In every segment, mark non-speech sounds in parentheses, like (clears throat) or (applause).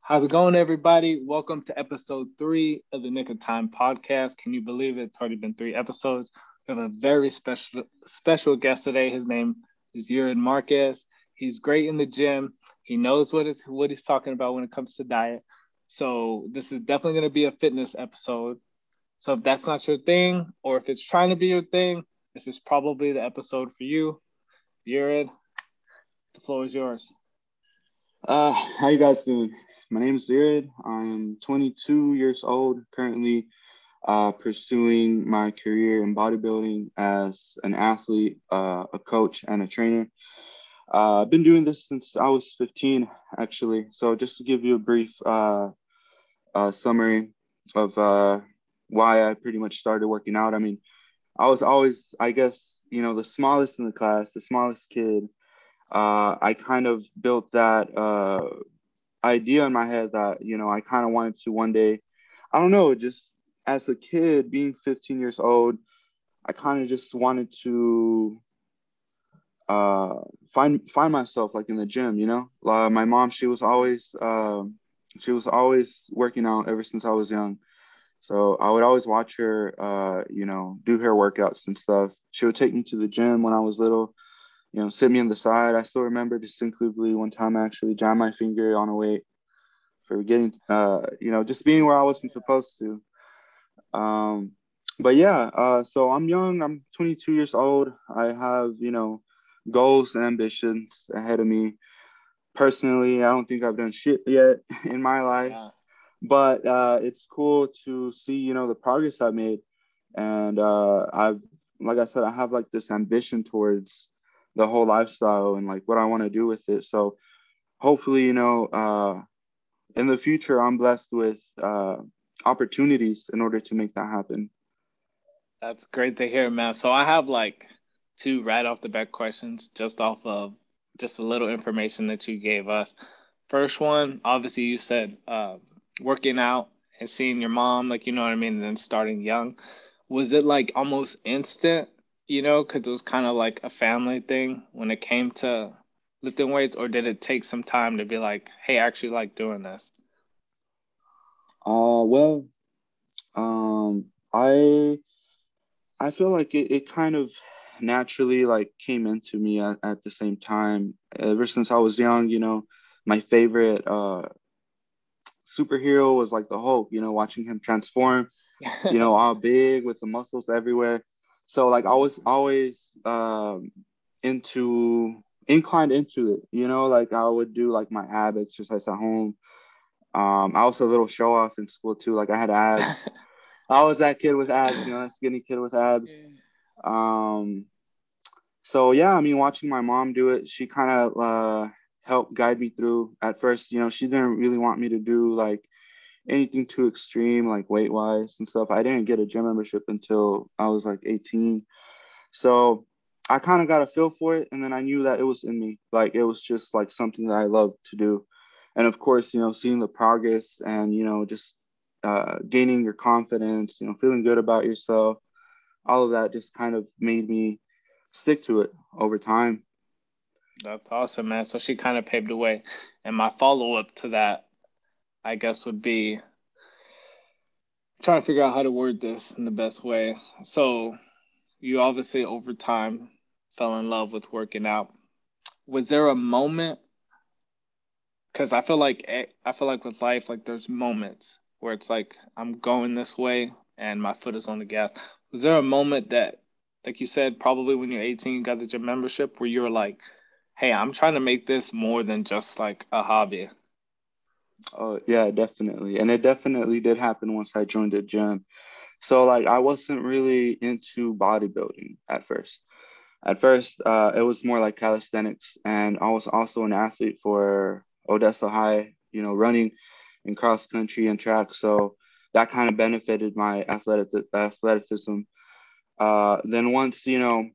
How's it going, everybody? Welcome to episode three of the Nick of Time podcast. Can you believe it? It's already been three episodes. We have a very special special guest today. His name is Yured Marquez. He's great in the gym. He knows what is what he's talking about when it comes to diet. So this is definitely going to be a fitness episode. So if that's not your thing, or if it's trying to be your thing, this is probably the episode for you. Yured, the floor is yours. Uh, how you guys doing? My name is Yured. I'm 22 years old, currently uh, pursuing my career in bodybuilding as an athlete, uh, a coach, and a trainer. Uh, I've been doing this since I was 15, actually. So, just to give you a brief uh, uh, summary of uh, why I pretty much started working out. I mean, I was always, I guess, you know, the smallest in the class, the smallest kid. I kind of built that idea in my head that you know I kind of wanted to one day. I don't know, just as a kid, being 15 years old, I kind of just wanted to uh, find find myself like in the gym. You know, uh, my mom, she was always uh, she was always working out ever since I was young. So I would always watch her, uh, you know, do her workouts and stuff. She would take me to the gym when I was little you know, sit me on the side. I still remember distinctly one time I actually jammed my finger on a weight for getting, uh, you know, just being where I wasn't supposed to. Um, but yeah, uh, so I'm young. I'm 22 years old. I have, you know, goals and ambitions ahead of me. Personally, I don't think I've done shit yet (laughs) in my life, yeah. but uh, it's cool to see, you know, the progress I've made. And uh, I've, like I said, I have like this ambition towards the whole lifestyle and like what I want to do with it. So hopefully, you know, uh, in the future, I'm blessed with uh, opportunities in order to make that happen. That's great to hear, man. So I have like two right off the bat questions just off of just a little information that you gave us. First one, obviously, you said uh, working out and seeing your mom, like, you know what I mean, and then starting young. Was it like almost instant you know, because it was kind of like a family thing when it came to lifting weights, or did it take some time to be like, hey, I actually like doing this? Uh, well, um, I I feel like it, it kind of naturally like came into me at, at the same time. Ever since I was young, you know, my favorite uh superhero was like the Hulk, you know, watching him transform, (laughs) you know, all big with the muscles everywhere so like I was always um, into inclined into it, you know, like I would do like my ab exercise at home. Um, I was a little show off in school too. Like I had abs. (laughs) I was that kid with abs, you know, that skinny kid with abs. Um, so yeah, I mean, watching my mom do it, she kind of uh, helped guide me through. At first, you know, she didn't really want me to do like anything too extreme like weight wise and stuff. I didn't get a gym membership until I was like 18. So I kind of got a feel for it and then I knew that it was in me. Like it was just like something that I love to do. And of course, you know, seeing the progress and, you know, just uh, gaining your confidence, you know, feeling good about yourself, all of that just kind of made me stick to it over time. That's awesome, man. So she kind of paved the way. And my follow up to that I guess would be trying to figure out how to word this in the best way. So you obviously over time fell in love with working out. Was there a moment? Because I feel like eh, I feel like with life, like there's moments where it's like I'm going this way and my foot is on the gas. Was there a moment that, like you said, probably when you're 18, you got the gym membership, where you're like, "Hey, I'm trying to make this more than just like a hobby." Oh yeah, definitely. And it definitely did happen once I joined the gym. So like I wasn't really into bodybuilding at first. At first, uh, it was more like calisthenics, and I was also an athlete for Odessa High. You know, running in cross country and track. So that kind of benefited my athletic athleticism. Uh, then once you know,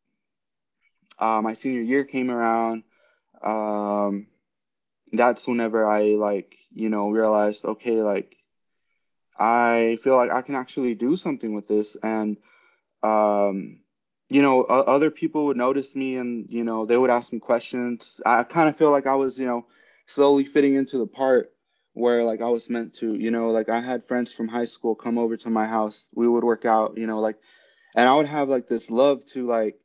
uh, my senior year came around. Um, that's whenever I like, you know, realized, okay, like I feel like I can actually do something with this. And, um, you know, other people would notice me and, you know, they would ask me questions. I kind of feel like I was, you know, slowly fitting into the part where like I was meant to, you know, like I had friends from high school come over to my house. We would work out, you know, like and I would have like this love to like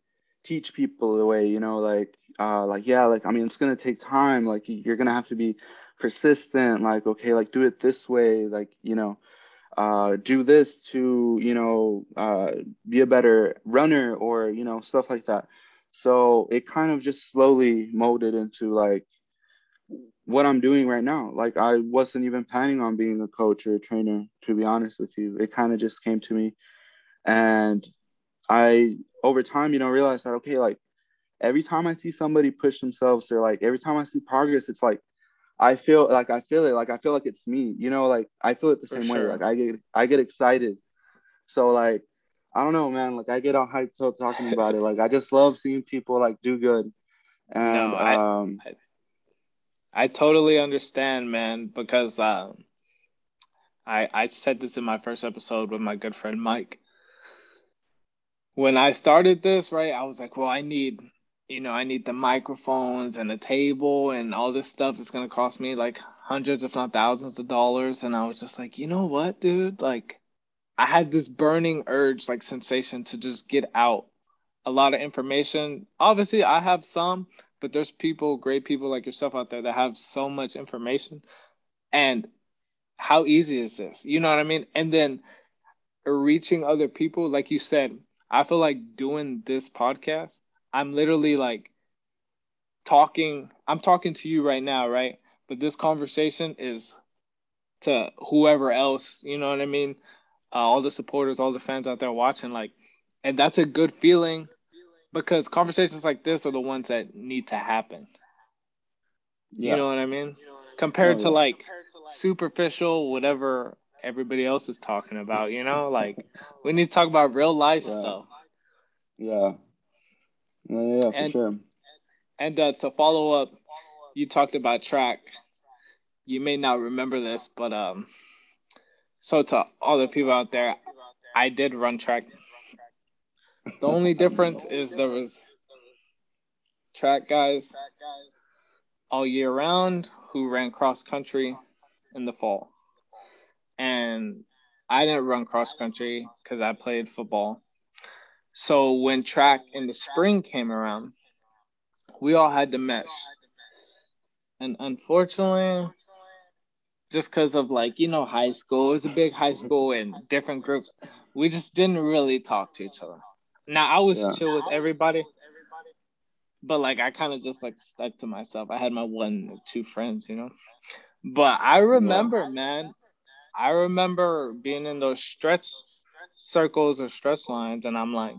teach people the way, you know, like uh like yeah, like I mean it's gonna take time, like you're gonna have to be persistent, like okay, like do it this way, like, you know, uh do this to, you know, uh be a better runner or, you know, stuff like that. So it kind of just slowly molded into like what I'm doing right now. Like I wasn't even planning on being a coach or a trainer, to be honest with you. It kind of just came to me. And I over time, you know, realize that okay, like every time I see somebody push themselves, they're like every time I see progress, it's like I feel like I feel it, like I feel like it's me, you know, like I feel it the For same sure. way. Like I get I get excited. So like I don't know, man. Like I get all hyped up talking about it. Like I just love seeing people like do good. And no, I, um I, I totally understand, man, because um, I I said this in my first episode with my good friend Mike. When I started this, right, I was like, well, I need, you know, I need the microphones and the table and all this stuff. It's gonna cost me like hundreds, if not thousands, of dollars. And I was just like, you know what, dude? Like, I had this burning urge, like sensation, to just get out a lot of information. Obviously, I have some, but there's people, great people like yourself out there that have so much information. And how easy is this? You know what I mean? And then reaching other people, like you said, I feel like doing this podcast, I'm literally like talking, I'm talking to you right now, right? But this conversation is to whoever else, you know what I mean? Uh, all the supporters, all the fans out there watching, like, and that's a good feeling because conversations like this are the ones that need to happen. Yeah. You know what I mean? Compared to like superficial, whatever everybody else is talking about, you know? (laughs) Like we need to talk about real life yeah. stuff. Yeah. Yeah, yeah, for and, sure. And uh, to follow up, you talked about track. You may not remember this, but um so to all the people out there, I did run track the only (laughs) difference is there was track guys all year round who ran cross country in the fall. And I didn't run cross country because I played football. So when track in the spring came around, we all had to mesh. And unfortunately, just because of like, you know, high school, it was a big high school and different groups, we just didn't really talk to each other. Now I was yeah. chill with everybody, but like I kind of just like stuck to myself. I had my one two friends, you know. But I remember, yeah. man, I remember being in those stretch circles or stretch lines, and I'm like,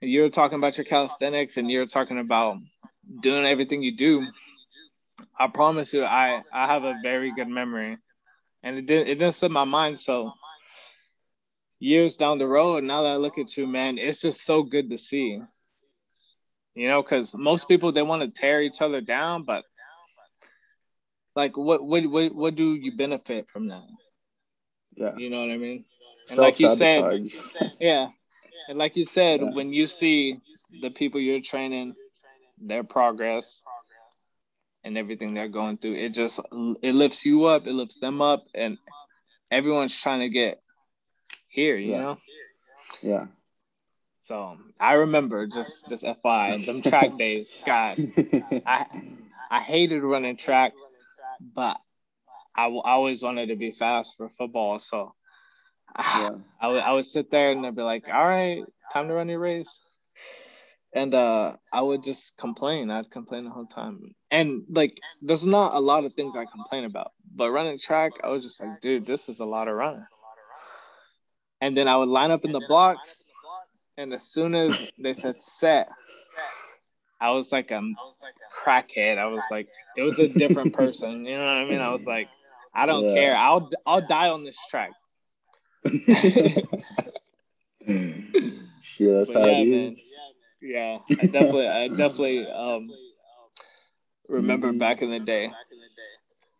you're talking about your calisthenics, and you're talking about doing everything you do. I promise you, I I have a very good memory, and it didn't it didn't slip my mind. So years down the road, now that I look at you, man, it's just so good to see. You know, because most people they want to tear each other down, but like, what what what what do you benefit from that? Yeah, you know what I mean. And like you said, yeah, and like you said, yeah. when you see the people you're training, their progress and everything they're going through, it just it lifts you up, it lifts them up, and everyone's trying to get here, you yeah. know? Yeah. So I remember just just FI them track days. God, (laughs) I I hated running track, but I, I always wanted to be fast for football. So yeah. (sighs) I, would I would sit there and I'd be like, all right, time to run your race. And uh, I would just complain. I'd complain the whole time. And like, there's not a lot of things I complain about, but running track, I was just like, dude, this is a lot of running. And then I would line up in the blocks, and as soon as they said set, I was like a crackhead. I was like, it was a different person. You know what I mean? I was like, I don't yeah. care. I'll I'll die on this track. yeah, that's but how yeah, it man. is. Yeah, I definitely, I definitely um remember mm-hmm. back in the day.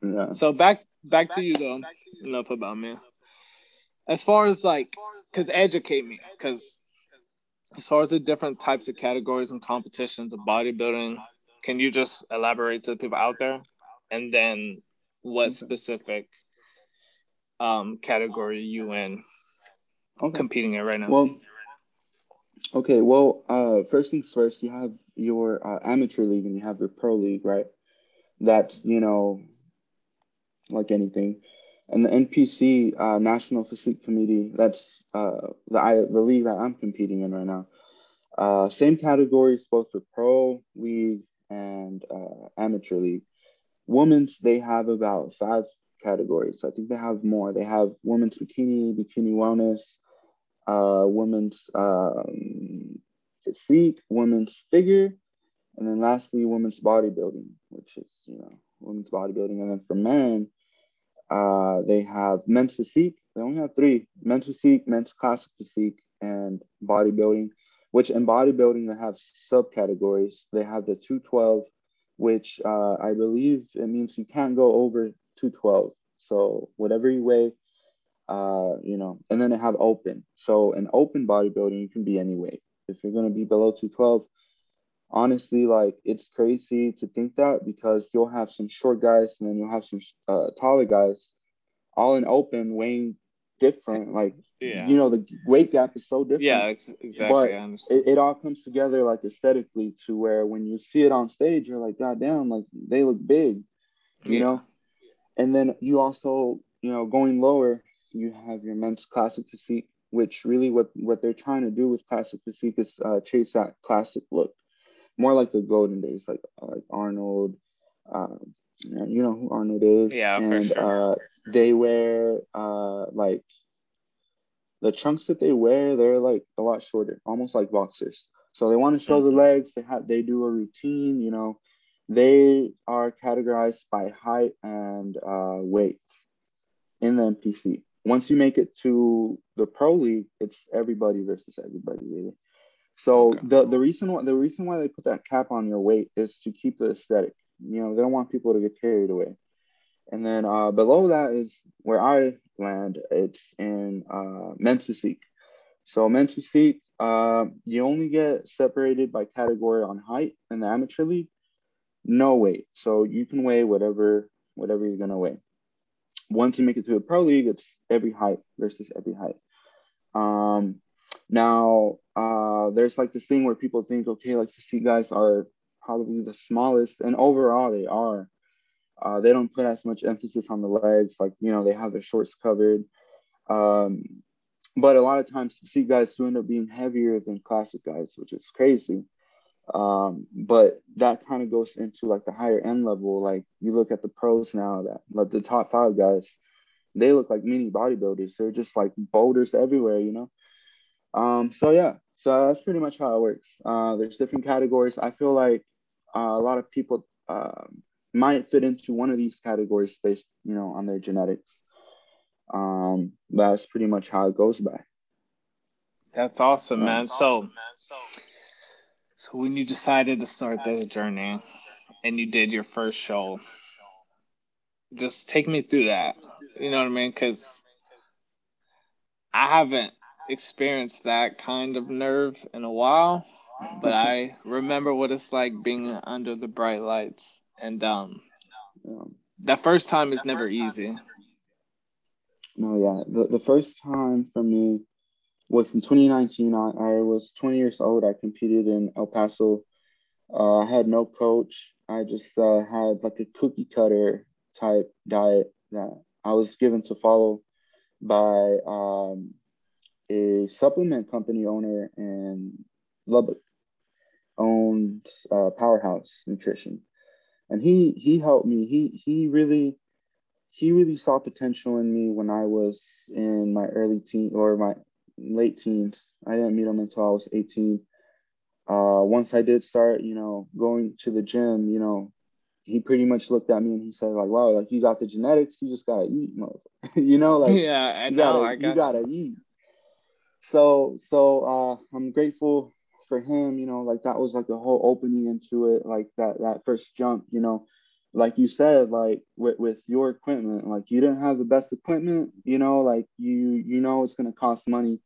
Yeah. So back back to you though. Enough about me as far as like because educate me because as far as the different types of categories and competitions of bodybuilding can you just elaborate to the people out there and then what okay. specific um category you in okay. competing in right now? Well, okay. Well, uh, first things first, you have your uh, amateur league and you have your pro league, right? That's you know, like anything, and the NPC uh, National Physique Committee. That's uh, the I, the league that I'm competing in right now. Uh, same categories both for pro league and uh, amateur league. Women's they have about five categories. I think they have more. They have women's bikini, bikini wellness, uh, women's um, physique, women's figure, and then lastly, women's bodybuilding, which is you know women's bodybuilding. And then for men, uh, they have men's physique. They only have three: men's physique, men's classic physique, and bodybuilding. Which in bodybuilding they have subcategories. They have the 212, which uh, I believe it means you can't go over 212. So whatever you weigh, uh, you know, and then they have open. So in open bodybuilding, you can be any weight. If you're gonna be below 212, honestly, like it's crazy to think that because you'll have some short guys and then you'll have some uh, taller guys, all in open weighing different. Like yeah. you know, the weight gap is so different. Yeah, ex- exactly. But it, it all comes together like aesthetically to where when you see it on stage, you're like, God damn, like they look big, you yeah. know. And then you also, you know, going lower, you have your men's classic physique, which really what what they're trying to do with classic physique is uh, chase that classic look, more like the golden days, like like Arnold. Um, you know who Arnold is. Yeah, and, for sure. Uh, they wear uh like the trunks that they wear, they're like a lot shorter, almost like boxers. So they want to show the mm-hmm. legs. They have they do a routine. You know, they are categorized by height and uh, weight in the NPC. Once you make it to the pro league, it's everybody versus everybody, really. So okay. the the reason why the reason why they put that cap on your weight is to keep the aesthetic. You know, they don't want people to get carried away. And then uh, below that is where I land. It's in uh, physique. So men's physique, uh, you only get separated by category on height in the amateur league, no weight. So you can weigh whatever whatever you're gonna weigh. Once you make it to the pro league, it's every height versus every height. Um, now uh, there's like this thing where people think, okay, like physique guys are probably the smallest, and overall they are. Uh, they don't put as much emphasis on the legs, like you know they have their shorts covered. Um, but a lot of times, see guys who end up being heavier than classic guys, which is crazy. Um, but that kind of goes into like the higher end level. Like you look at the pros now, that like the top five guys, they look like mini bodybuilders. They're just like boulders everywhere, you know. Um, so yeah, so that's pretty much how it works. Uh, there's different categories. I feel like uh, a lot of people um, might fit into one of these categories based, you know, on their genetics. Um, that's pretty much how it goes by. That's awesome, man. So, so when you decided to start this journey and you did your first show, just take me through that. You know what I mean? Because I haven't experienced that kind of nerve in a while, but I remember what it's like being under the bright lights and um, that first time is never easy. No, yeah, the the first time for me was in 2019. I, I was 20 years old. I competed in El Paso. Uh, I had no coach. I just uh, had like a cookie cutter type diet that I was given to follow by um, a supplement company owner in Lubbock, owned uh, Powerhouse Nutrition and he he helped me. He he really he really saw potential in me when I was in my early teen or my late teens. I didn't meet him until I was 18. Uh, once I did start, you know, going to the gym, you know, he pretty much looked at me and he said, like, wow, like you got the genetics, you just gotta eat, (laughs) you know, like (laughs) yeah, I know, gotta, I got you gotta eat. So so uh, I'm grateful for him, you know, like that was like a whole opening into it, like that that first jump, you know, like you said, like with, with your equipment, like you didn't have the best equipment, you know, like you you know it's gonna cost money,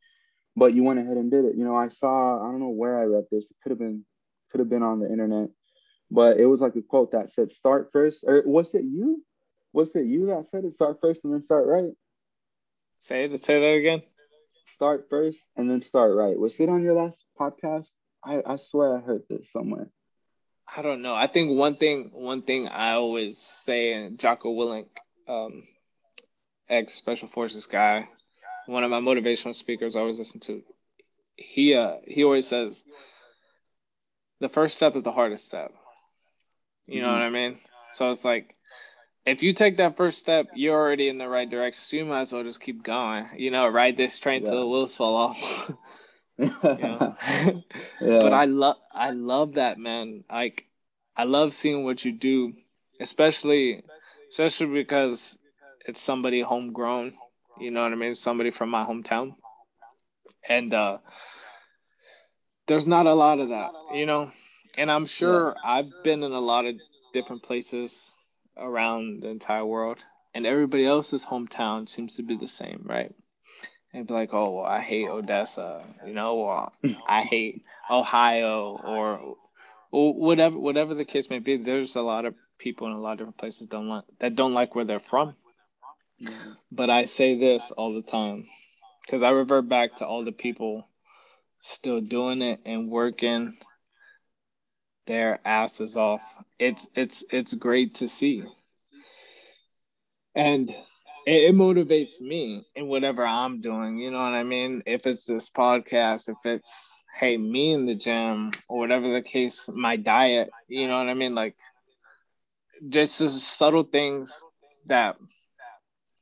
but you went ahead and did it. You know, I saw I don't know where I read this. It could have been could have been on the internet, but it was like a quote that said start first or was it you was it you that said it start first and then start right say it say that again start first and then start right. Was it on your last podcast? I i swear i heard this somewhere. I don't know. I think one thing one thing i always say and jocko willink um ex special forces guy one of my motivational speakers i always listen to he uh he always says the first step is the hardest step. You know mm-hmm. what I mean? So it's like if you take that first step, you're already in the right direction. So you might as well just keep going. You know, ride this train yeah. till the wheels fall off. (laughs) yeah. But I love I love that man. Like I love seeing what you do, especially especially because it's somebody homegrown. You know what I mean? Somebody from my hometown. And uh there's not a lot of that, you know and I'm sure. I've been in a lot of different places around the entire world, and everybody else's hometown seems to be the same, right? And be like, oh, well, I hate Odessa, you know, or I (laughs) hate Ohio, or, or whatever, whatever the case may be. There's a lot of people in a lot of different places don't like that don't like where they're from. But I say this all the time because I revert back to all the people still doing it and working their asses off. It's it's it's great to see. And it, it, motivates me in whatever I'm doing. You know what I mean? If it's this podcast, if it's hey me in the gym or whatever the case, my diet. You know what I mean? Like just, just subtle things that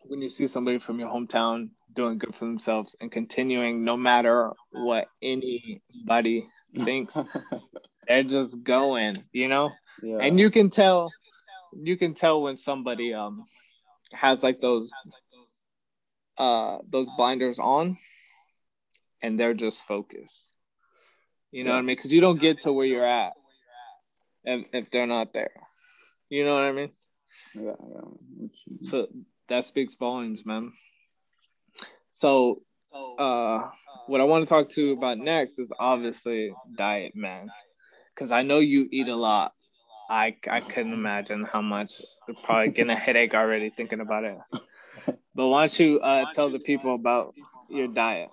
when you see somebody from your hometown doing good for themselves and continuing no matter what anybody (laughs) thinks they're just going, you know? Yeah. And you can tell you can tell when somebody um has like those uh those blinders on and they're just focused. You know yeah. what I mean? Because you don't get to where you're at if, if they're not there. You know what I mean? Yeah, yeah. So that speaks volumes, man. So uh what I want to talk to you about next is obviously diet, man because I know you eat a lot. I I couldn't imagine how much. You're probably getting a headache already thinking about it. (laughs) But why don't you uh, tell the people about your diet?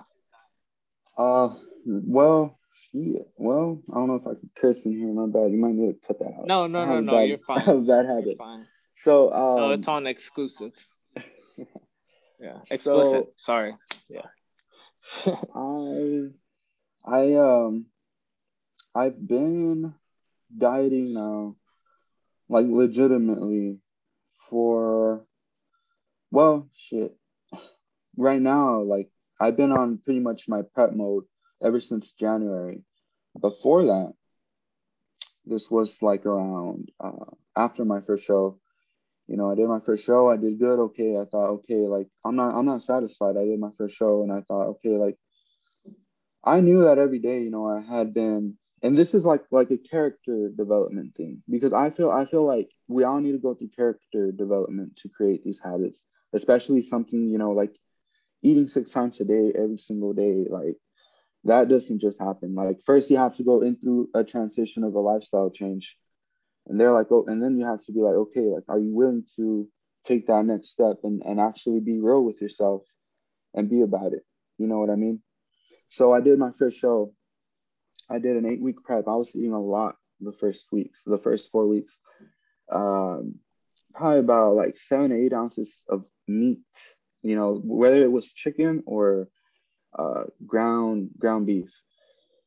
Uh, well, yeah, well, I don't know if I can curse in here. My bad. You might need to cut that out. No, no, no, no. Bad, you're fine. (laughs) I have bad habit. Fine. So, um, no, it's on exclusive. (laughs) yeah, explicit. So, Sorry. Yeah. I, I um, I've been dieting now, like legitimately, for well, shit. Right now, like I've been on pretty much my prep mode ever since January. Before that, this was like around uh, after my first show. You know, I did my first show. I did good. Okay, I thought, okay, like I'm not, I'm not satisfied. I did my first show, and I thought, okay, like I knew that every day. You know, I had been and this is like like a character development thing because i feel i feel like we all need to go through character development to create these habits especially something you know like eating six times a day every single day like that doesn't just happen. Like first you have to go in through a transition of a lifestyle change and they're like oh and then you have to be like okay like are you willing to take that next step and, and actually be real with yourself and be about it? You know what i mean? So i did my first show I did an eight week prep. I was eating a lot the first weeks, the first four weeks. Um, probably about like seven to eight ounces of meat, you know, whether it was chicken or uh, ground ground beef.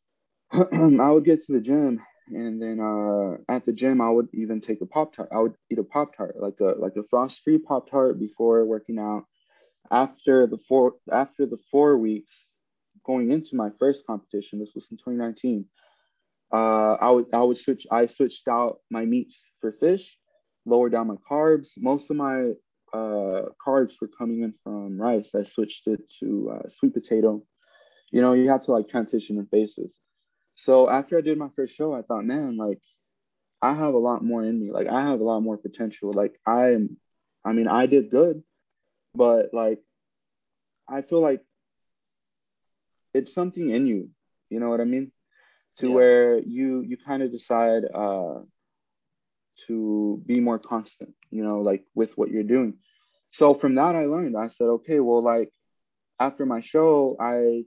(clears throat) I would get to the gym and then uh, at the gym I would even take a pop tart. I would eat a pop tart, like a like a frost free pop tart before working out. After the four after the four weeks, going into my first competition, this was in 2019, uh, I would I would switch. I switched out my meats for fish, lowered down my carbs. Most of my uh, carbs were coming in from rice. I switched it to uh, sweet potato. You know, you have to like transition in phases. So after I did my first show, I thought, man, like I have a lot more in me. Like I have a lot more potential. Like I'm, I mean, I did good, but like I feel like it's something in you you know what i mean to yeah. where you you kind of decide uh to be more constant, you know, like with what you're doing. So from that, I learned, I said, okay, well, like after my show, I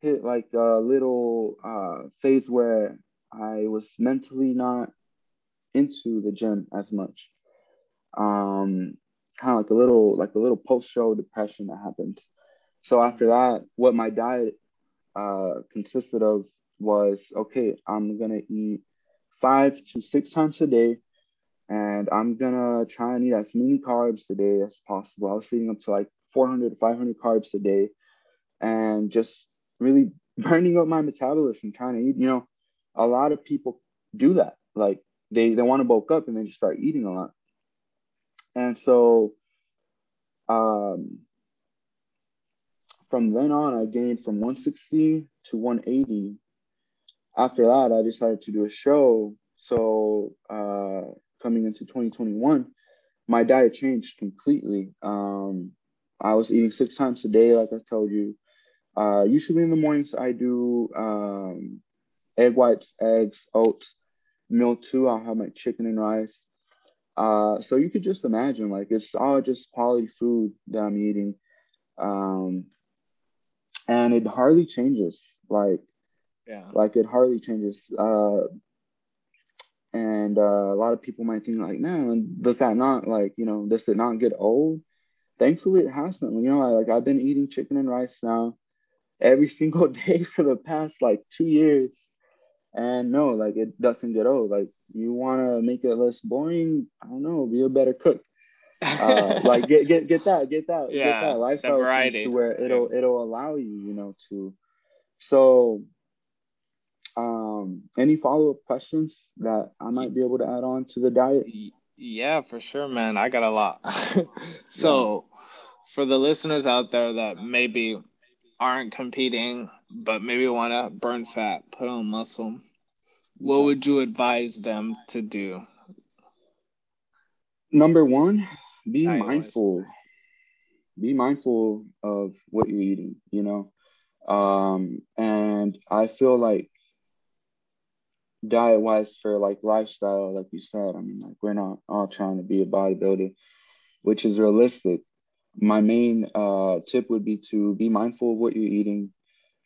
hit like a little uh, phase where I was mentally not into the gym as much. Um, kind of like a little like a little post show depression that happened. So after that, what my diet uh, consisted of was okay. I'm gonna eat five to six times a day, and I'm gonna try and eat as many carbs a day as possible. I was eating up to like 400 to 500 carbs a day, and just really (laughs) burning up my metabolism, trying to eat. You know, a lot of people do that. Like they they want to bulk up and they just start eating a lot. And so um, from then on, I gained from 160 to 180. After that, I decided to do a show. So uh, coming into 2021, my diet changed completely. Um, I was eating six times a day, like I told you. Uh, usually in the mornings, I do um, egg whites, eggs, oats, meal two. I'll have my chicken and rice. Uh, so you could just imagine, like it's all just quality food that I'm eating, um, and it hardly changes. Like, yeah, like it hardly changes. Uh, and uh, a lot of people might think like, man, does that not like you know does it not get old? Thankfully, it hasn't. You know, like I've been eating chicken and rice now every (laughs) single day for the past like two years and no, like it doesn't get old. Like you want to make it less boring. I don't know. Be a better cook. Uh, (laughs) like get get get that get that yeah, get that lifestyle to where it'll yeah. it'll allow you you know to. So, um, any follow up questions that I might be able to add on to the diet? Yeah, for sure, man. I got a lot. (laughs) so, yeah. for the listeners out there that maybe aren't competing but maybe want to burn fat, put on muscle, what would you advise them to do? Number one, be mindful. Be mindful of what you're eating, you know? Um, and I feel like diet wise for like lifestyle, like you said, I mean, like we're not all trying to be a bodybuilder, which is realistic my main uh, tip would be to be mindful of what you're eating.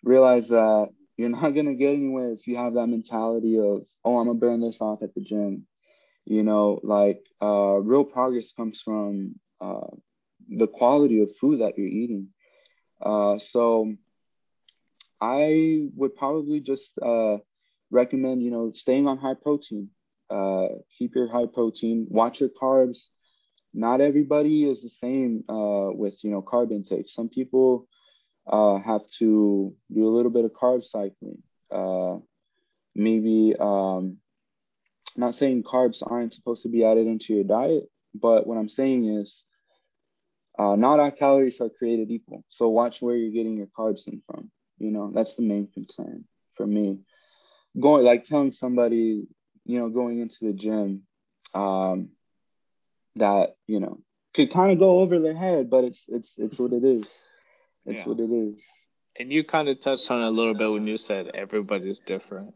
Realize that you're not gonna get anywhere if you have that mentality of, oh, I'm gonna burn this off at the gym. You know, like uh, real progress comes from uh, the quality of food that you're eating. Uh, so I would probably just uh, recommend, you know, staying on high protein. Uh, keep your high protein. Watch your carbs not everybody is the same uh, with you know carb intake. Some people uh, have to do a little bit of carb cycling. Uh, maybe um, not saying carbs aren't supposed to be added into your diet, but what I'm saying is uh, not all calories are created equal. So watch where you're getting your carbs in from. You know that's the main concern for me. Going like telling somebody, you know, going into the gym. Um, that you know could kind of go over their head, but it's it's it's what it is. It's yeah. what it is. And you kind of touched on it a little bit when you said everybody's different.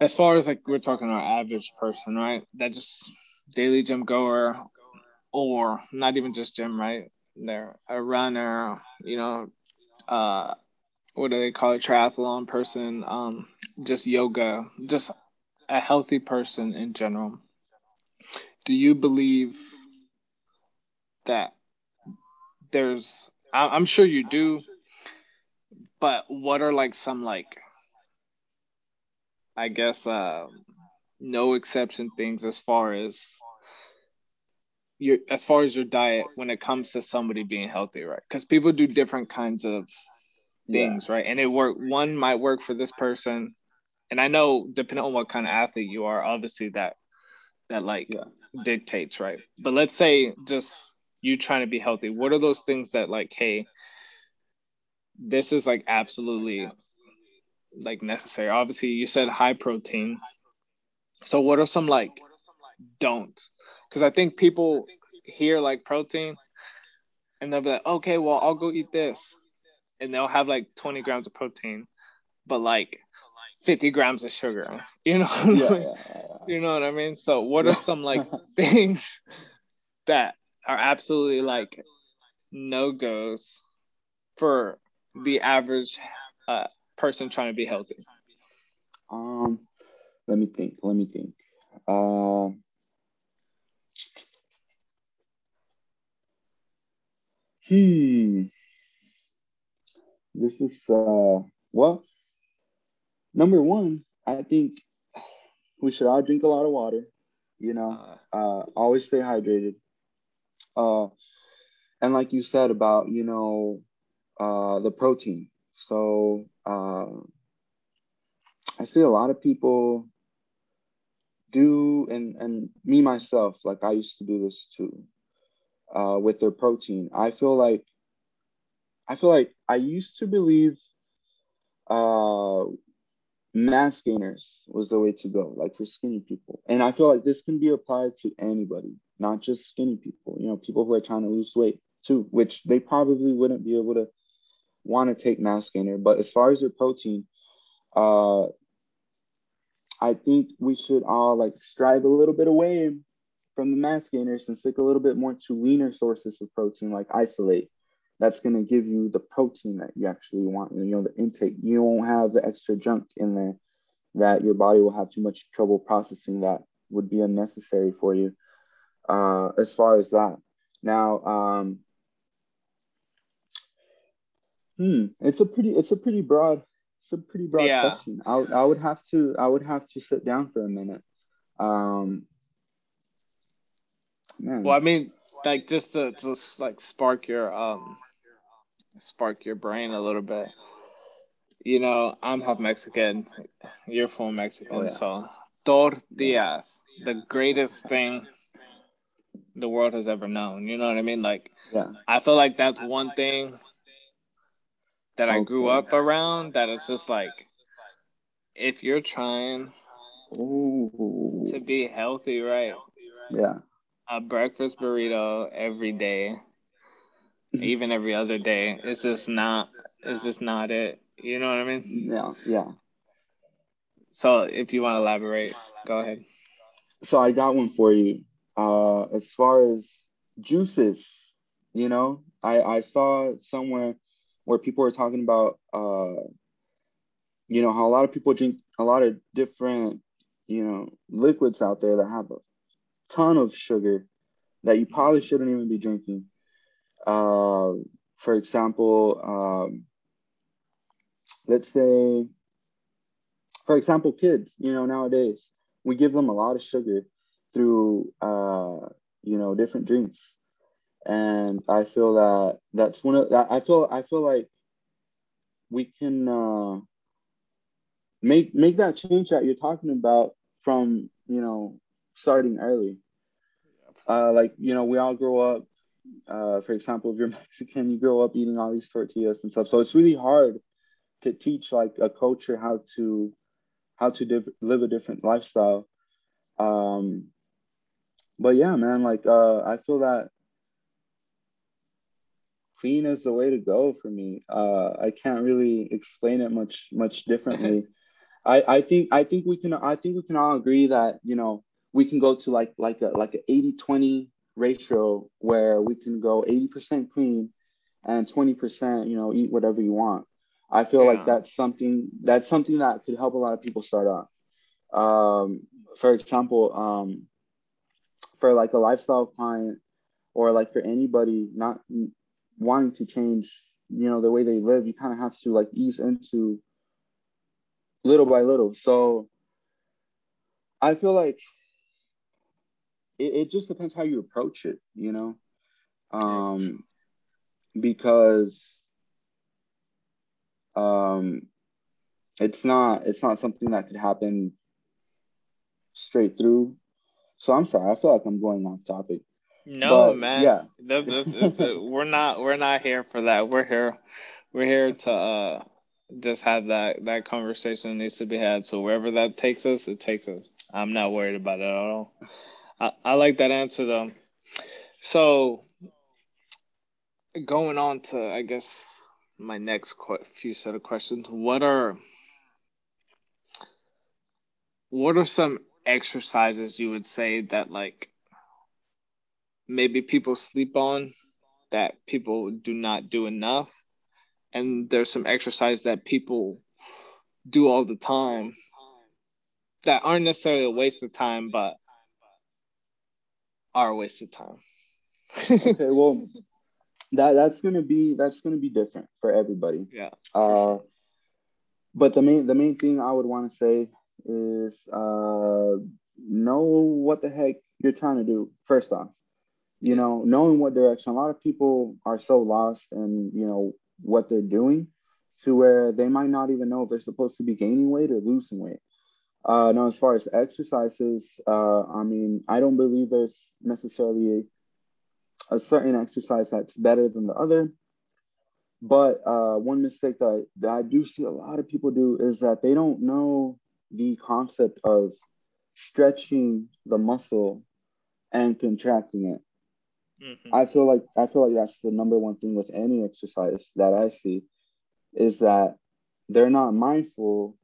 As far as like we're talking our average person, right? That just daily gym goer, or not even just gym, right? They're a runner, you know, uh, what do they call it? Triathlon person, um, just yoga, just a healthy person in general do you believe that there's i'm sure you do but what are like some like i guess uh no exception things as far as your as far as your diet when it comes to somebody being healthy right because people do different kinds of things yeah. right and it work one might work for this person and i know depending on what kind of athlete you are obviously that that like yeah dictates, right? But let's say just you trying to be healthy. What are those things that like, hey, this is like absolutely like necessary? Obviously, you said high protein. So what are some like don'ts? Because I think people hear like protein and they'll be like, okay, well, I'll go eat this. And they'll have like 20 grams of protein. But like 50 grams of sugar. (laughs) You know, yeah, yeah, yeah, you know what I mean. So, what are some like (laughs) things that are absolutely like no goes for the average uh, person trying to be healthy? Um, let me think. Let me think. Uh, hmm. This is uh well. Number one, I think we should all drink a lot of water. You know, uh, uh always stay hydrated. Uh, and like you said about you know uh, the protein. So uh, I see a lot of people do, and and me myself, like I used to do this too, uh, with their protein. I feel like I feel like I used to believe uh, mass gainers was the way to go, like for skinny people. And I feel like this can be applied to anybody, not just skinny people, you know, people who are trying to lose weight too, which they probably wouldn't be able to want to take mass gainer. But as far as your protein, uh, I think we should all like strive a little bit away from the mass gainers and stick a little bit more to leaner sources of protein, like isolate that's going to give you the protein that you actually want. You know, the intake. You won't have the extra junk in there that your body will have too much trouble processing that would be unnecessary for you. Uh, as far as that, now, um, hmm, it's a pretty, it's a pretty broad, it's a pretty broad yeah. question. I, I would have to, I would have to sit down for a minute. Um, man. Well, I mean, like just to, to like spark your um spark your brain a little bit. You know, I'm half Mexican. You're full Mexican, oh, yeah. so tortillas, the greatest thing the world has ever known. You know what I mean? Like, yeah. I feel like that's one thing that I grew up around that it's just like, if you're trying Ooh. to be healthy, right? Yeah. A breakfast burrito every day even every other day. It's just not. It's just not it. You know what I mean? Yeah. Yeah. So if you want to elaborate, go ahead. So I got one for you. Uh, as far as juices, you know, I I saw somewhere where people are talking about, uh, you know, how a lot of people drink a lot of different, you know, liquids out there that have a ton of sugar that you probably shouldn't even be drinking. Uh, for example, um, let's say, for example, kids, you know, nowadays, we give them a lot of sugar through, uh, you know, different drinks. And I feel that that's one of. I feel, I feel like we can uh, make, make that change that you're talking about from, you know, starting early. Uh, like, you know, we all grow up uh, for example, if you're (laughs) Mexican, you grow up eating all these tortillas and stuff. So it's really hard to teach like a culture how to how to div- live a different lifestyle. Um, but yeah, man, like uh, I feel that clean is the way to go for me. Uh, I can't really explain it much much differently. (laughs) I, I think I think we can I think we can all agree that you know we can go to like like a like a 80 20 ratio where we can go 80% clean and 20%, you know, eat whatever you want. I feel yeah. like that's something that's something that could help a lot of people start out. Um, for example, um, for like a lifestyle client or like for anybody not wanting to change, you know, the way they live, you kind of have to like ease into little by little. So I feel like it, it just depends how you approach it, you know? Um, because um, it's not it's not something that could happen straight through. So I'm sorry, I feel like I'm going off topic. No, but, man. Yeah, this, this, (laughs) we're not we're not here for that. We're here we're here to uh just have that that conversation needs to be had. So wherever that takes us, it takes us. I'm not worried about it at all. I, I like that answer though. So going on to I guess my next qu- few set of questions. What are what are some exercises you would say that like maybe people sleep on that people do not do enough. And there's some exercise that people do all the time that aren't necessarily a waste of time but are a waste of time. (laughs) Okay well that that's gonna be that's gonna be different for everybody. Yeah. Uh but the main the main thing i would want to say is uh know what the heck you're trying to do first off you know knowing what direction. A lot of people are so lost and you know what they're doing to where they might not even know if they're supposed to be gaining weight or losing weight. Uh now as far as exercises uh i mean i don't believe there's necessarily a, a certain exercise that's better than the other. But uh, one mistake that I, that I do see a lot of people do is that they don't know the concept of stretching the muscle and contracting it. Mm-hmm. I feel like I feel like that's the number one thing with any exercise that I see is that they're not mindful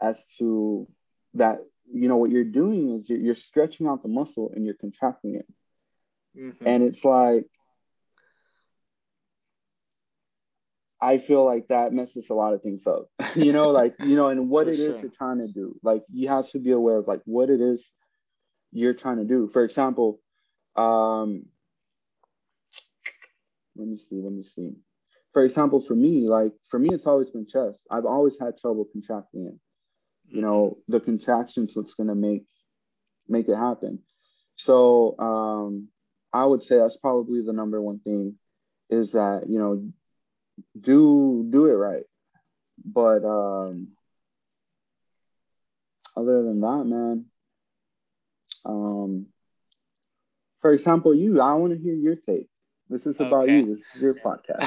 as to that you know what you're doing is you're, you're stretching out the muscle and you're contracting it. Mm-hmm. And it's like I feel like that messes a lot of things up, (laughs) you know, like, you know, and what it sure. is you're trying to do. Like, you have to be aware of like what it is you're trying to do. For example, um, let me see, let me see. For example, for me, like, for me, it's always been chest. I've always had trouble contracting it. You know, mm-hmm. the contractions what's going to make make it happen. So, um, I would say that's probably the number one thing is that, you know, do do it right. But um other than that, man, um for example, you, I want to hear your take. This is about okay. you. This is your podcast.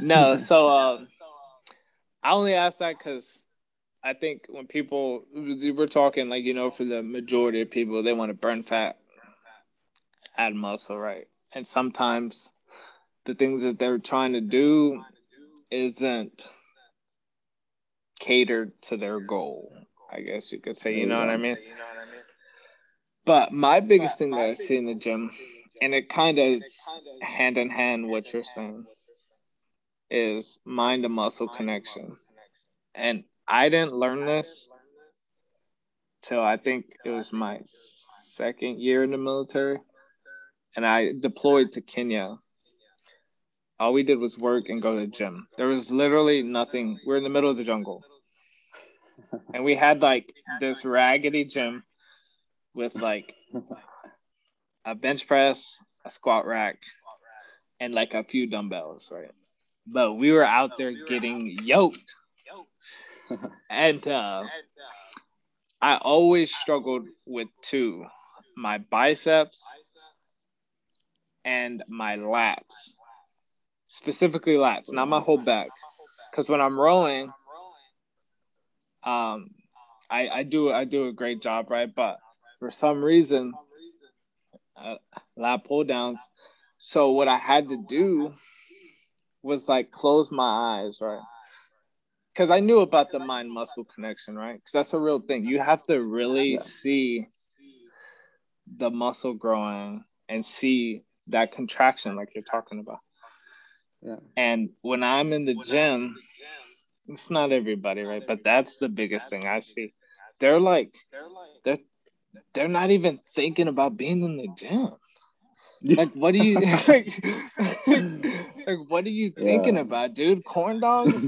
(laughs) no, so um I only ask that because I think when people we're talking like you know for the majority of people they want to burn fat, add muscle, right? And sometimes the things that they're trying to do isn't catered to their goal. I guess you could say, you know what I mean? But my biggest thing that I see in the gym, and it kind of is hand in hand what you're saying, is mind to muscle connection. And I didn't learn this till I think it was my second year in the military. And I deployed to Kenya all we did was work and go to the gym. There was literally nothing. We're in the middle of the jungle. and we had like this raggedy gym with like (laughs) a bench press, a squat rack, and like a few dumbbells, right? But we were out there getting yoked. (laughs) and uh, I always struggled with two my biceps and my lats specifically lats, not my whole back. Because when I'm rolling, um, I I do I do a great job, right? But for some reason, uh, lat pull downs. So what I had to do was like close my eyes, right? Because I knew about the mind muscle connection, right? Because that's a real thing. You have to really yeah. see the muscle growing and see that contraction, like you're talking about. Yeah. And when I'm in the gym, it's not everybody, right? But that's the biggest thing I see. They're like, they're they're not even thinking about being in the gym. Like, what are you (laughs) (laughs) like? like what are you thinking yeah. about, dude? Corn dogs?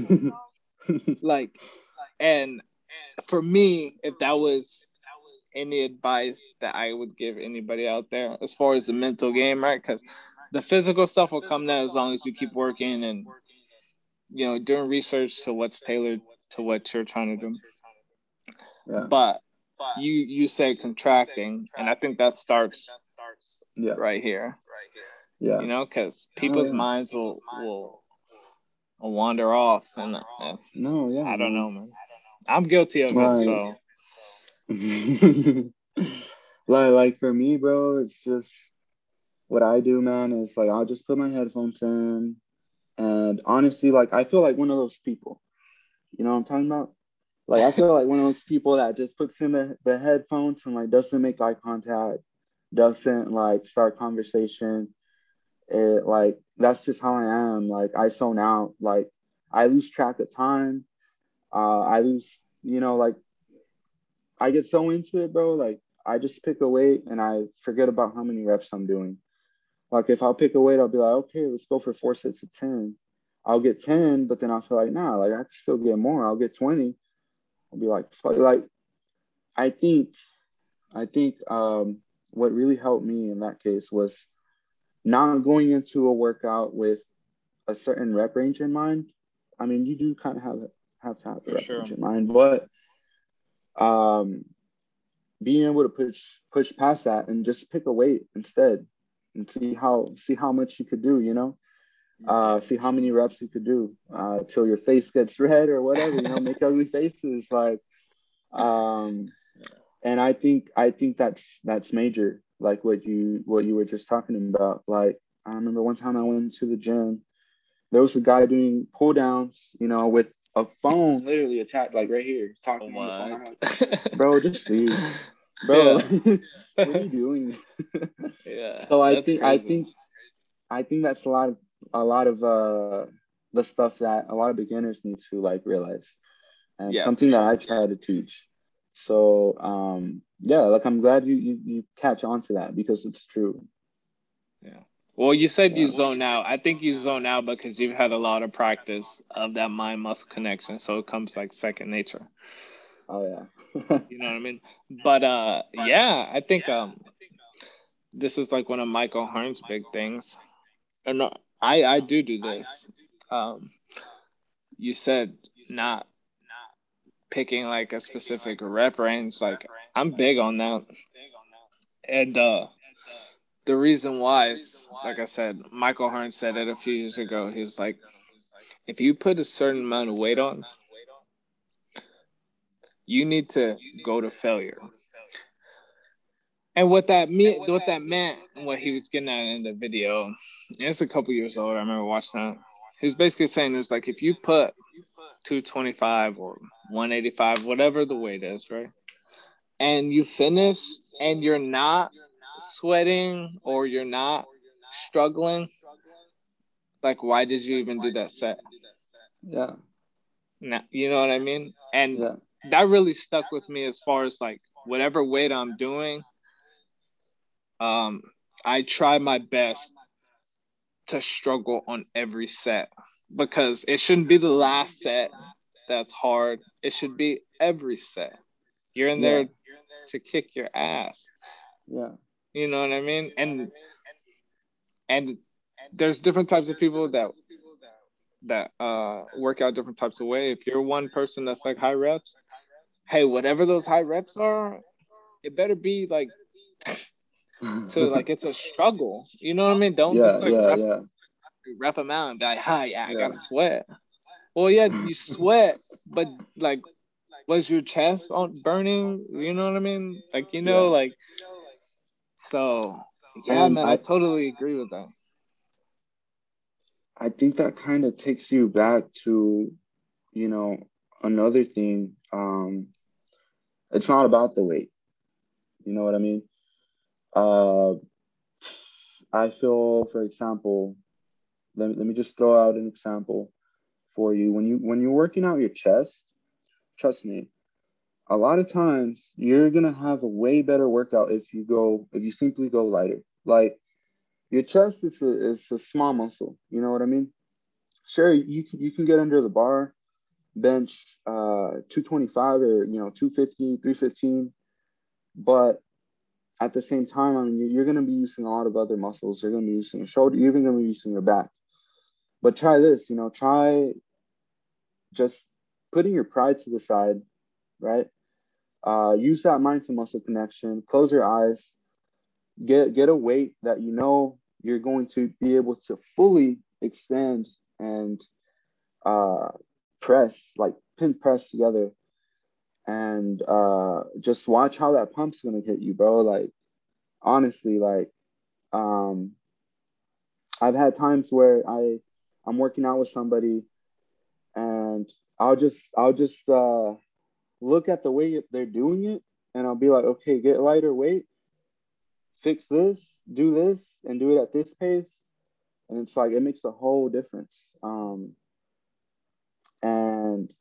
(laughs) like, and for me, if that was any advice that I would give anybody out there as far as the mental game, right? Because the physical stuff will come now as long as you keep working and you know doing research to what's tailored to what you're trying to do. Yeah. But you you say contracting, and I think that starts yeah. right here. Right here. Yeah. You know, because people's oh, yeah. minds will will will wander off, and uh, no, yeah, I don't know, man. I'm guilty of it, so. (laughs) like, like for me, bro, it's just what I do, man, is like I'll just put my headphones in, and honestly, like I feel like one of those people. You know what I'm talking about? Like I feel like one of those people that just puts in the, the headphones and like doesn't make eye contact, doesn't like start conversation. It like that's just how I am. Like I zone out. Like I lose track of time. Uh, I lose, you know, like I get so into it, bro. Like I just pick a weight and I forget about how many reps I'm doing. Like if I'll pick a weight, I'll be like, okay, let's go for four sets of 10. I'll get 10, but then I'll feel like, nah, like I can still get more. I'll get 20. I'll be like, like I think, I think um, what really helped me in that case was not going into a workout with a certain rep range in mind. I mean, you do kind of have have to have a rep sure. range in mind, but um, being able to push push past that and just pick a weight instead and see how see how much you could do, you know, uh, see how many reps you could do uh, till your face gets red or whatever, you know, make (laughs) ugly faces like, um, and I think I think that's that's major, like what you what you were just talking about. Like I remember one time I went to the gym, there was a guy doing pull downs, you know, with a phone literally attached, like right here, talking oh on the phone. Like, Bro, just (laughs) leave. Bro, yeah. (laughs) what are you doing? yeah. So I think crazy. I think I think that's a lot of a lot of uh the stuff that a lot of beginners need to like realize. And yeah, something that I try to teach. So um yeah, like I'm glad you you, you catch on to that because it's true. Yeah. Well, you said you zone out. I think you zone out because you've had a lot of practice of that mind muscle connection. So it comes like second nature. Oh yeah. (laughs) you know what I mean? But uh yeah, I think um this is like one of Mike O'Hearn's big things. And no, I I do do this. Um you said not picking like a specific rep range like I'm big on that. And uh the reason why is like I said, Mike O'Hearn said it a few years ago. He was like, if you put a certain amount of weight on, you need to go to failure. And what that meant, what that meant, and what he was getting at in the video, it's a couple years old. I remember watching that. He was basically saying it's like if you put 225 or 185, whatever the weight is, right? And you finish and you're not sweating or you're not struggling, like why did you even do that set? Yeah. Now, you know what I mean? And yeah. that really stuck with me as far as like whatever weight I'm doing. Um, I try my best to struggle on every set because it shouldn't be the last set that's hard. It should be every set. You're in there yeah. to kick your ass. Yeah. You know what I mean? And and there's different types of people that that uh work out different types of way. If you're one person that's like high reps, hey, whatever those high reps are, it better be like so like it's a struggle. You know what I mean? Don't yeah, just like yeah, rep, yeah. rep them out and be like, hi, yeah, I gotta sweat. Well, yeah, you sweat, but like, was your chest on burning? You know what I mean? Like, you know, like so yeah, and man, I, I totally agree with that. I think that kind of takes you back to, you know, another thing. Um, it's not about the weight. You know what I mean? Uh, I feel, for example, let me, let me just throw out an example for you. When you when you're working out your chest, trust me, a lot of times you're gonna have a way better workout if you go if you simply go lighter. Like your chest is a is a small muscle. You know what I mean? Sure, you can you can get under the bar, bench uh 225 or you know 250, 315, but at the same time, I mean you're gonna be using a lot of other muscles. You're gonna be using your shoulder, you're even gonna be using your back. But try this, you know, try just putting your pride to the side right? Uh, use that mind to muscle connection. Close your eyes. Get get a weight that you know you're going to be able to fully extend and uh, press, like pin press together, and uh, just watch how that pump's gonna hit you, bro. Like honestly, like um, I've had times where I I'm working out with somebody, and I'll just I'll just uh, look at the way they're doing it and I'll be like, okay, get lighter weight, fix this, do this, and do it at this pace. And it's like, it makes a whole difference. Um, and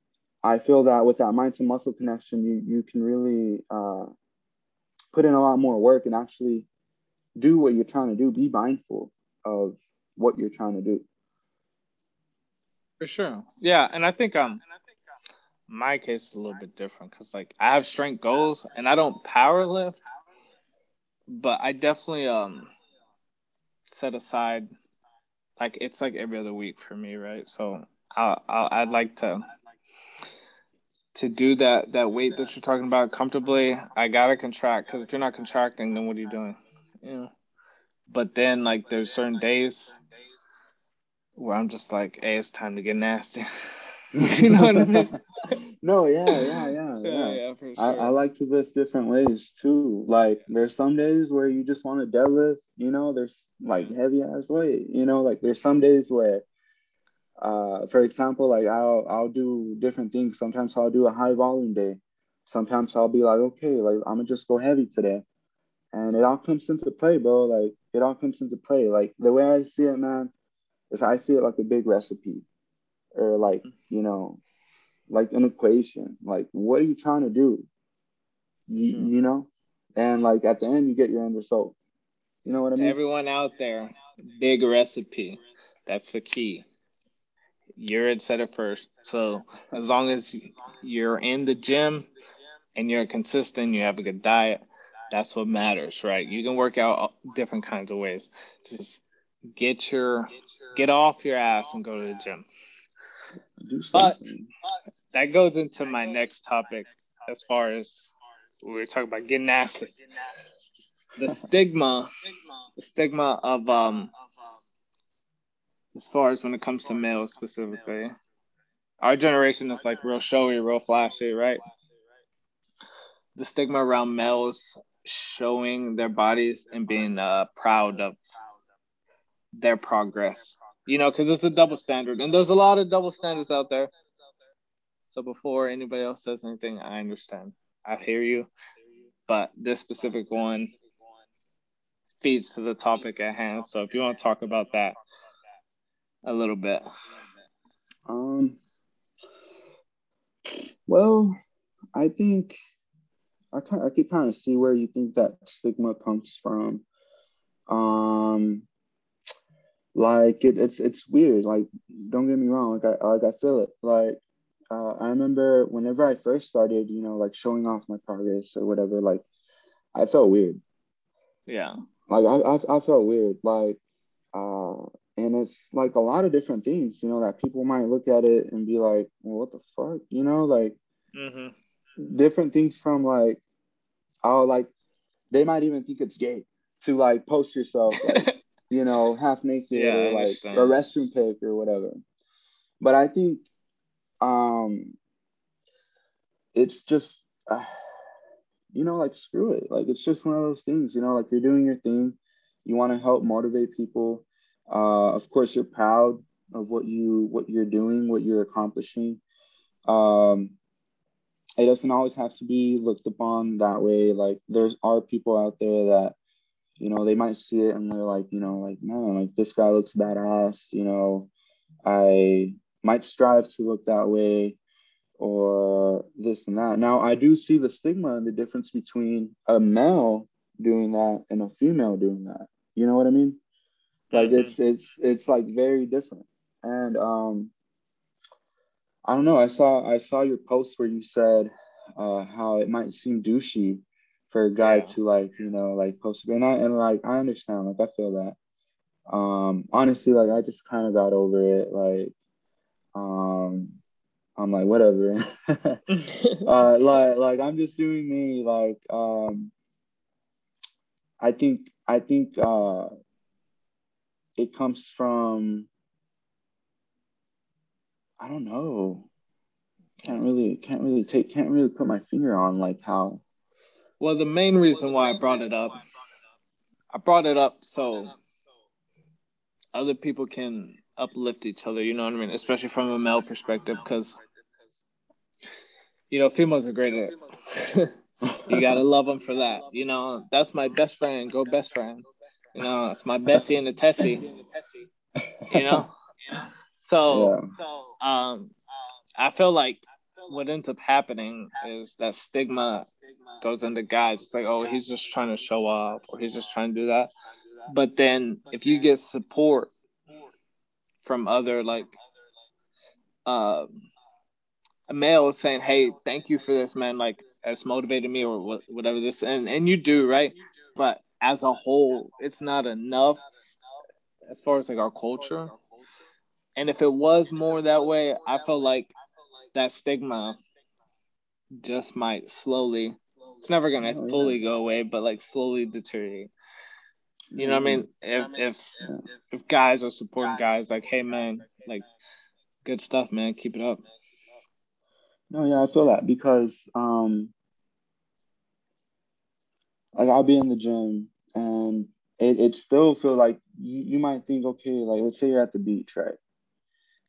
I feel that with that mind to muscle connection, you, you can really uh, put in a lot more work and actually do what you're trying to do. Be mindful of what you're trying to do. For sure. Yeah. And I think, um, my case is a little bit different because like I have strength goals and I don't power lift, but I definitely um set aside like it's like every other week for me, right? So I I I'd like to to do that that weight that you're talking about comfortably. I gotta contract because if you're not contracting, then what are you doing? You know. But then like there's certain days where I'm just like, hey, it's time to get nasty. (laughs) you know what I mean? (laughs) no, yeah, yeah, yeah, (laughs) yeah. yeah, for sure. I, I like to lift different ways too. Like there's some days where you just want to deadlift, you know, there's like heavy ass weight, you know, like there's some days where uh for example, like I'll I'll do different things. Sometimes I'll do a high volume day. Sometimes I'll be like, okay, like I'm gonna just go heavy today. And it all comes into play, bro. Like it all comes into play. Like the way I see it, man, is I see it like a big recipe or like you know like an equation like what are you trying to do you, hmm. you know and like at the end you get your end result you know what i mean everyone out there big recipe that's the key you're at set it first. So as long as you're in the gym and you're consistent you have a good diet that's what matters right? You can work out different kinds of ways. Just get your get off your ass and go to the gym. But that goes into my next topic as far as we were talking about getting nasty. The stigma, the stigma of um, as far as when it comes to males specifically, our generation is like real showy, real flashy, right? The stigma around males showing their bodies and being uh, proud of their progress you know, because it's a double standard, and there's a lot of double standards out there. So before anybody else says anything, I understand. I hear you, but this specific one feeds to the topic at hand. So if you want to talk about that a little bit, um, well, I think I kind I could kind of see where you think that stigma comes from. Um, like it, it's it's weird. Like don't get me wrong. Like I like I feel it. Like uh, I remember whenever I first started, you know, like showing off my progress or whatever. Like I felt weird. Yeah. Like I I, I felt weird. Like uh, and it's like a lot of different things. You know that people might look at it and be like, well, what the fuck? You know, like mm-hmm. different things from like, oh, like they might even think it's gay to like post yourself like, (laughs) you know, half naked yeah, or like a restroom pic or whatever. But I think um it's just uh, (sighs) you know, like screw it. Like it's just one of those things, you know, like you're doing your thing. You want to help motivate people. Uh of course you're proud of what you what you're doing, what you're accomplishing. Um it doesn't always have to be looked upon that way. Like there's are people out there that you know, they might see it and they're like, you know, like, man, like this guy looks badass, you know, I might strive to look that way or this and that. Now, I do see the stigma and the difference between a male doing that and a female doing that. You know what I mean? Like mm-hmm. it's it's it's like very different. And um I don't know, I saw I saw your post where you said uh how it might seem douchey for a guy yeah. to like you know like post and I and like I understand. Like I feel that. Um honestly like I just kind of got over it. Like um I'm like whatever. (laughs) Uh like like I'm just doing me. Like um I think I think uh it comes from I don't know can't really can't really take can't really put my finger on like how well, the main reason why I brought it up, I brought it up so other people can uplift each other. You know what I mean? Especially from a male perspective, because you know, females are great at it. (laughs) you gotta love them for that. You know, that's my best friend. Go best friend. You know, it's my Bessie and the Tessie. You know, (laughs) so yeah. um, I feel like what ends up happening is that stigma goes into guys. It's like, oh, he's just trying to show off, or he's just trying to do that. But then if you get support from other like uh, a male saying, "Hey, thank you for this, man. Like, it's motivated me, or whatever this," and and you do right, but as a whole, it's not enough as far as like our culture. And if it was more that way, I feel like that stigma just might slowly it's never gonna oh, fully go away, but like slowly deteriorate. You know what I mean? If if if guys are supporting guys like, hey man, like good stuff, man, keep it up. No, yeah, I feel that because um like I'll be in the gym and it, it still feel like you, you might think, okay, like let's say you're at the beach, right?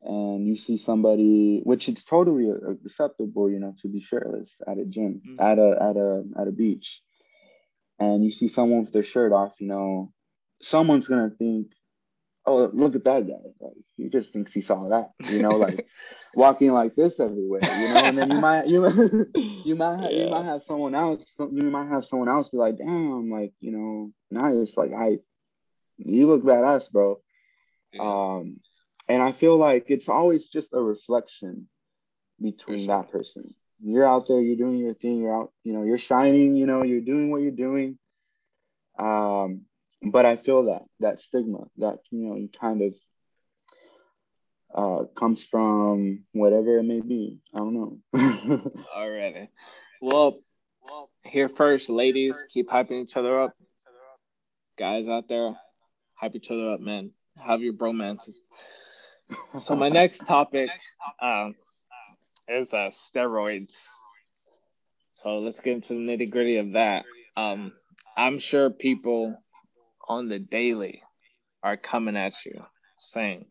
and you see somebody, which it's totally acceptable, you know, to be shirtless at a gym, mm-hmm. at a at a at a beach, and you see someone with their shirt off, you know, someone's gonna think, oh, look at that guy, like he just thinks he saw that, you know, like (laughs) walking like this everywhere, you know, and then you might you (laughs) you might have, yeah. you might have someone else, you might have someone else be like, damn, like you know, nice, like I, you look badass, bro. Yeah. Um and I feel like it's always just a reflection between that person. You're out there, you're doing your thing, you're out, you know, you're shining, you know, you're doing what you're doing. Um, but I feel that that stigma that you know, you kind of uh, comes from whatever it may be. I don't know. (laughs) Alrighty. Well, here first, ladies, keep hyping each other up. Guys out there, hype each other up, man. Have your bromances so my (laughs) next topic um, is uh, steroids. So let's get into the nitty gritty of that. Um, I'm sure people on the daily are coming at you saying,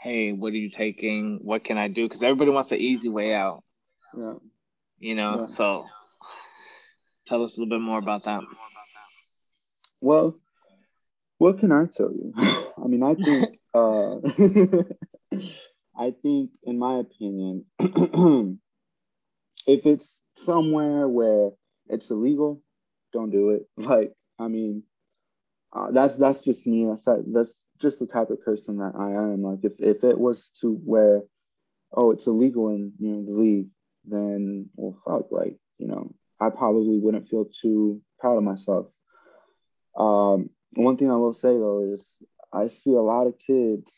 "Hey, what are you taking? What can I do?" Because everybody wants the easy way out. Yeah. You know, yeah. so tell us a little bit more about that. Well, what can I tell you? (laughs) I mean, I think (laughs) uh, (laughs) I think, in my opinion, (clears throat) if it's somewhere where it's illegal, don't do it. Like, I mean, uh, that's that's just me. That's that's just the type of person that I am. Like, if if it was to where, oh, it's illegal in you know the league, then well, fuck, like you know, I probably wouldn't feel too proud of myself. Um, one thing I will say though is I see a lot of kids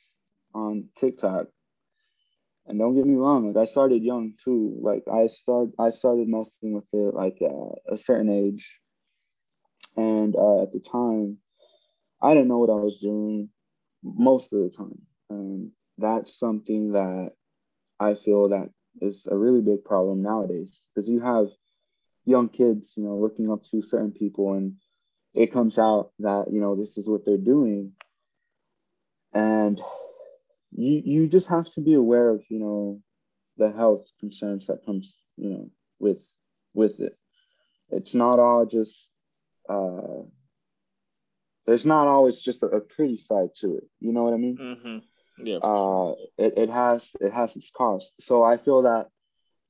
on TikTok. And don't get me wrong, like I started young too. Like I start, I started messing with it like a certain age, and uh, at the time, I didn't know what I was doing most of the time, and that's something that I feel that is a really big problem nowadays because you have young kids, you know, looking up to certain people, and it comes out that you know this is what they're doing, and you you just have to be aware of you know the health concerns that comes you know with with it. It's not all just uh there's not always just a, a pretty side to it you know what i mean mm-hmm. yeah uh it, it has it has its cost so i feel that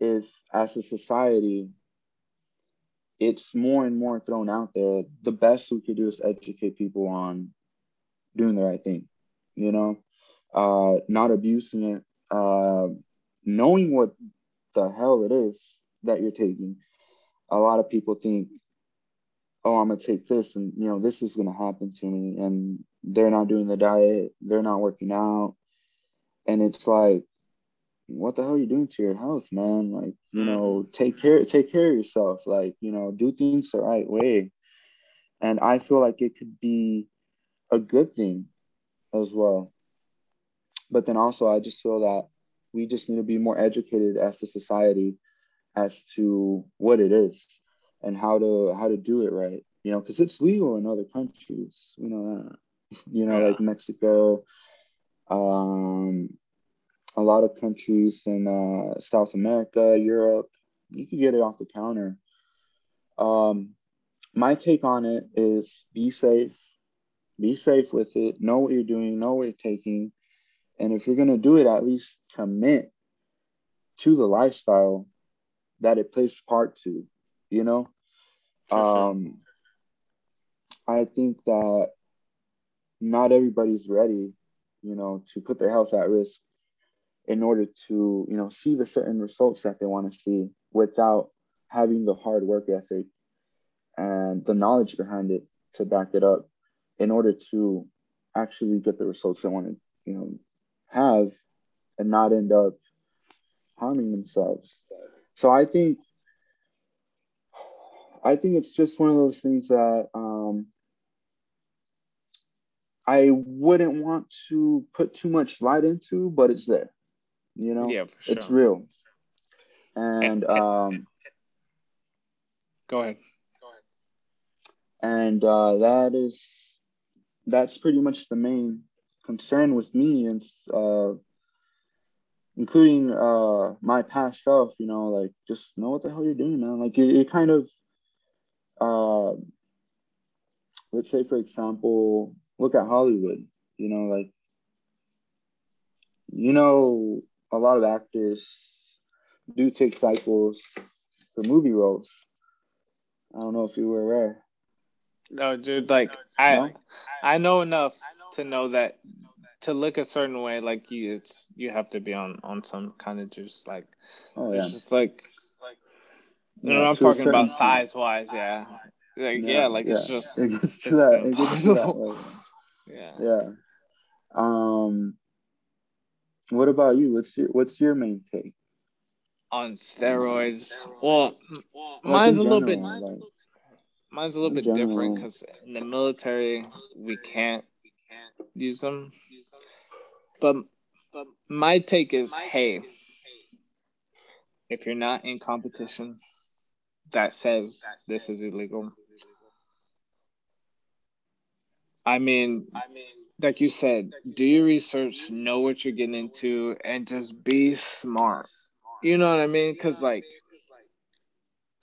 if as a society it's more and more thrown out there the best we could do is educate people on doing the right thing you know uh, not abusing it, uh, knowing what the hell it is that you're taking. A lot of people think, oh, I'm gonna take this, and you know, this is gonna happen to me, and they're not doing the diet, they're not working out, and it's like, what the hell are you doing to your health, man? Like, you know, mm-hmm. take care, take care of yourself. Like, you know, do things the right way. And I feel like it could be a good thing as well. But then also, I just feel that we just need to be more educated as a society as to what it is and how to how to do it right. You know, because it's legal in other countries. We know that. (laughs) You know, yeah. like Mexico, um, a lot of countries in uh, South America, Europe, you can get it off the counter. Um, my take on it is be safe, be safe with it, know what you're doing, know what you're taking. And if you're going to do it, at least commit to the lifestyle that it plays part to, you know? Um, I think that not everybody's ready, you know, to put their health at risk in order to, you know, see the certain results that they want to see without having the hard work ethic and the knowledge behind it to back it up in order to actually get the results they want to, you know, have and not end up harming themselves. So I think I think it's just one of those things that um, I wouldn't want to put too much light into, but it's there. You know, yeah, sure. it's real. And um, go ahead. Go ahead. And uh, that is that's pretty much the main concern with me, and uh, including uh, my past self. You know, like just know what the hell you're doing, man. Like it kind of, uh, let's say for example, look at Hollywood. You know, like you know, a lot of actors do take cycles for movie roles. I don't know if you were aware. No, dude. Like I, no? I know enough to know that to look a certain way, like you, it's you have to be on on some kind of just like, oh yeah, it's just like, you know, I'm talking about size wise, yeah, like yeah, yeah like yeah. it's just (laughs) it gets to that, it gets to that. Like, (laughs) yeah, yeah. Um, what about you? What's your what's your main take? On steroids. Well, mine's a little bit. Like, mine's a little bit general. different because in the military we can't use them. But but my take is, hey, if you're not in competition that says this is illegal. I mean, I mean like you said, do your research, know what you're getting into, and just be smart. You know what I mean? Because like,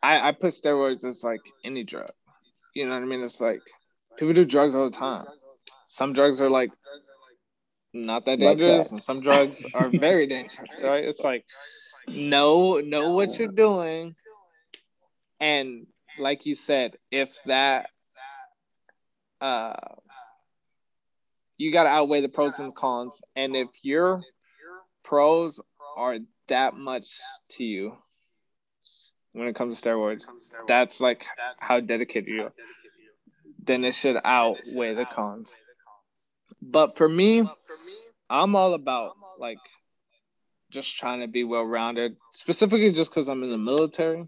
I I put steroids as like any drug. You know what I mean? It's like people do drugs all the time. Some drugs are like not that dangerous, like that. and some drugs are very dangerous. Right? It's like know know what you're doing, and like you said, if that uh you got to outweigh the pros and cons. And if your pros are that much to you when it comes to steroids, that's like how dedicated you are, then it should outweigh the cons. But for me, I'm all about like just trying to be well rounded, specifically just because I'm in the military.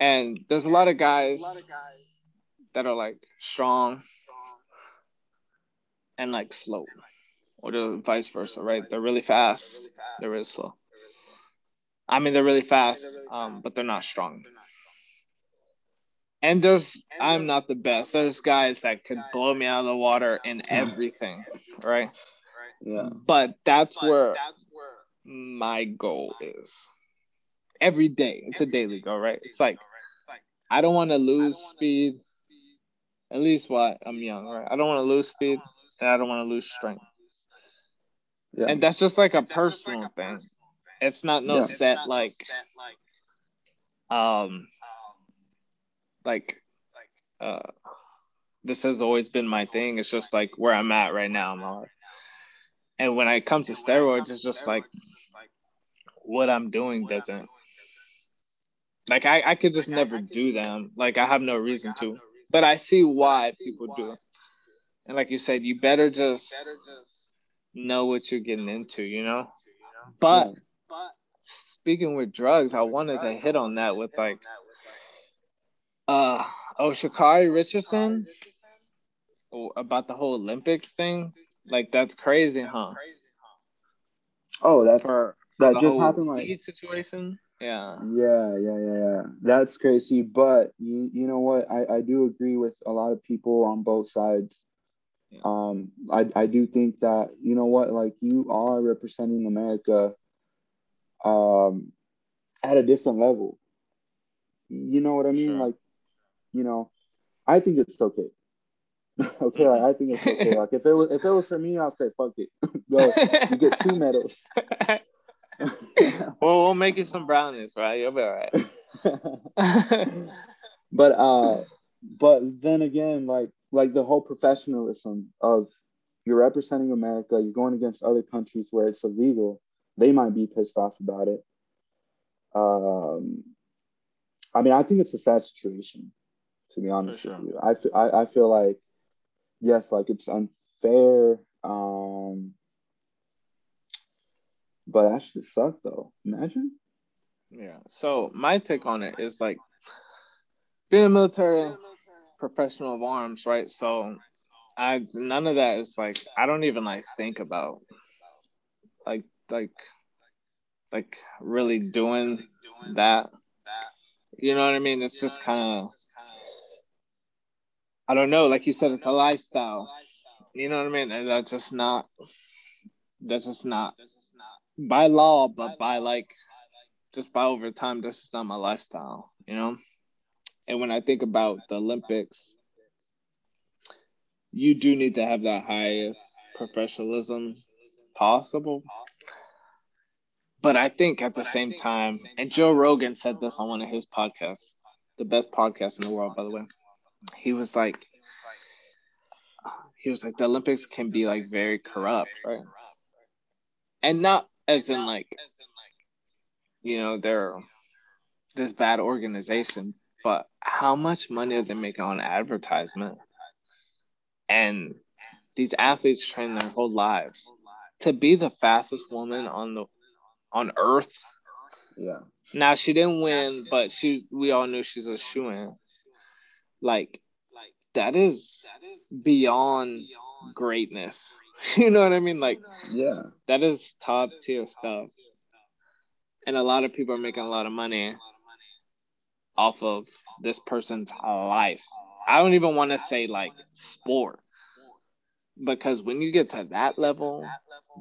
And there's a lot of guys that are like strong and like slow, or the vice versa, right? They're really fast, they're really slow. I mean, they're really fast, um, but they're not strong. And there's, I'm not the best. There's guys that could blow me out of the water in everything, right? Yeah. But that's where my goal is. Every day, it's a daily goal, right? It's like I don't want to lose speed. At least while I'm young, right? I don't want to lose speed and I don't want to lose strength. Yeah. And that's just like a personal thing. It's not no yeah. set like um like uh this has always been my thing. It's just like where I'm at right now life. And when it comes to steroids, it's just like what I'm doing doesn't like I, I could just never do them. Like I have no reason to. But I see why people do it. And like you said, you better just know what you're getting into, you know? But speaking with drugs, I wanted to hit on that with like uh oh Sha'Carri Richardson about the whole Olympics thing. Like that's crazy, huh? Oh, that's for, that just happened like situation. Yeah. Yeah, yeah, yeah, yeah. That's crazy. But you you know what? I, I do agree with a lot of people on both sides um, I, I do think that, you know what, like you are representing America um, at a different level. You know what I mean? Sure. Like, you know, I think it's okay. (laughs) okay, like I think it's okay. (laughs) Like if it was if it was for me, I'll say fuck it. (laughs) Go, you get two medals. (laughs) well, we'll make you some brownies, right? You'll be all right. (laughs) but uh, but then again, like like the whole professionalism of you're representing America, you're going against other countries where it's illegal. They might be pissed off about it. Um, I mean, I think it's a sad situation, to be honest sure. with you. I, I, I feel like, yes, like it's unfair. Um, but that should suck though. Imagine. Yeah. So my take on it is like being a military professional of arms, right? So I none of that is like I don't even like think about like like like really doing that. You know what I mean? It's just kind of I don't know. Like you said, it's a lifestyle. You know what I mean? And that's just not. That's just not by law, but by like just by over time. This is not my lifestyle. You know. And when I think about the Olympics, you do need to have the highest professionalism possible. But I think at the same time, and Joe Rogan said this on one of his podcasts, the best podcast in the world, by the way. He was like, he was like, the Olympics can be like very corrupt, right? And not as in like, you know, they're this bad organization, but how much money are they making on advertisement? and these athletes train their whole lives to be the fastest woman on the on earth. Yeah. Now she didn't win, but she we all knew she's a shoe in. Like that is beyond greatness. (laughs) You know what I mean? Like yeah. That is top tier stuff. And a lot of people are making a lot of money off of this person's life. I don't even want to say like sport because when you get to that level,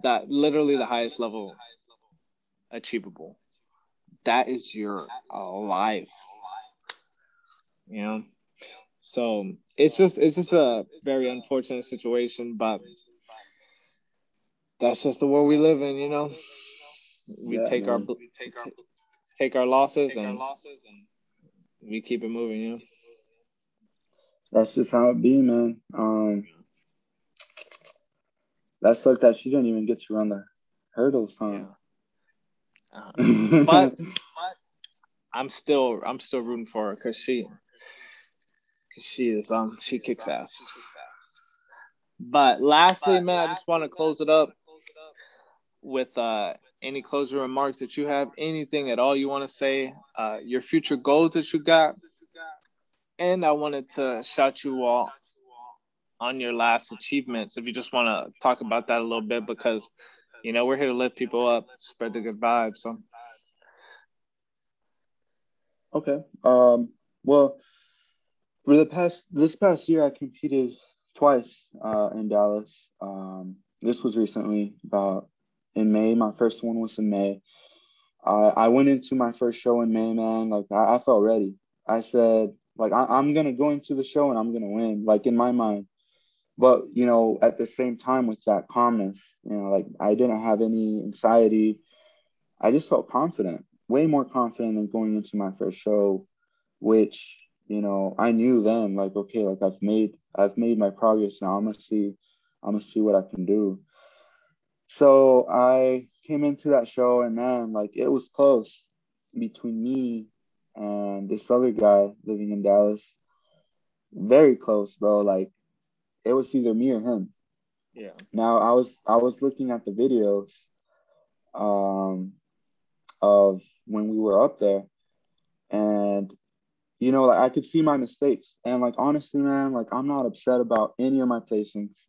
that literally the highest level achievable, that is your life. You know, so it's just it's just a very unfortunate situation, but that's just the world we live in. You know, we yeah, take man. our we take our take our losses take and, our losses and we keep it moving. You know that's just how it be, man. Um, that's like that she didn't even get to run the hurdles, huh? Yeah. Uh, (laughs) but, but I'm still I'm still rooting for her because she she is um she kicks ass. But lastly, man, I just want to close it up with uh any closing remarks that you have, anything at all you want to say, uh your future goals that you got, and I wanted to shout you all on your last achievements. If you just want to talk about that a little bit, because you know we're here to lift people up, spread the good vibes. So. Okay. Um. Well, for the past this past year, I competed twice uh, in Dallas. Um, this was recently about in May. My first one was in May. I I went into my first show in May, man. Like I, I felt ready. I said, like I, am gonna go into the show and I'm gonna win, like in my mind. But you know, at the same time with that calmness, you know, like I didn't have any anxiety. I just felt confident, way more confident than going into my first show, which you know I knew then, like okay, like I've made I've made my progress now. I'm gonna see, I'm gonna see what I can do. So I came into that show and man, like it was close between me and this other guy living in Dallas. Very close, bro. Like it was either me or him. Yeah. Now I was I was looking at the videos um of when we were up there and you know like I could see my mistakes and like honestly man like I'm not upset about any of my placings.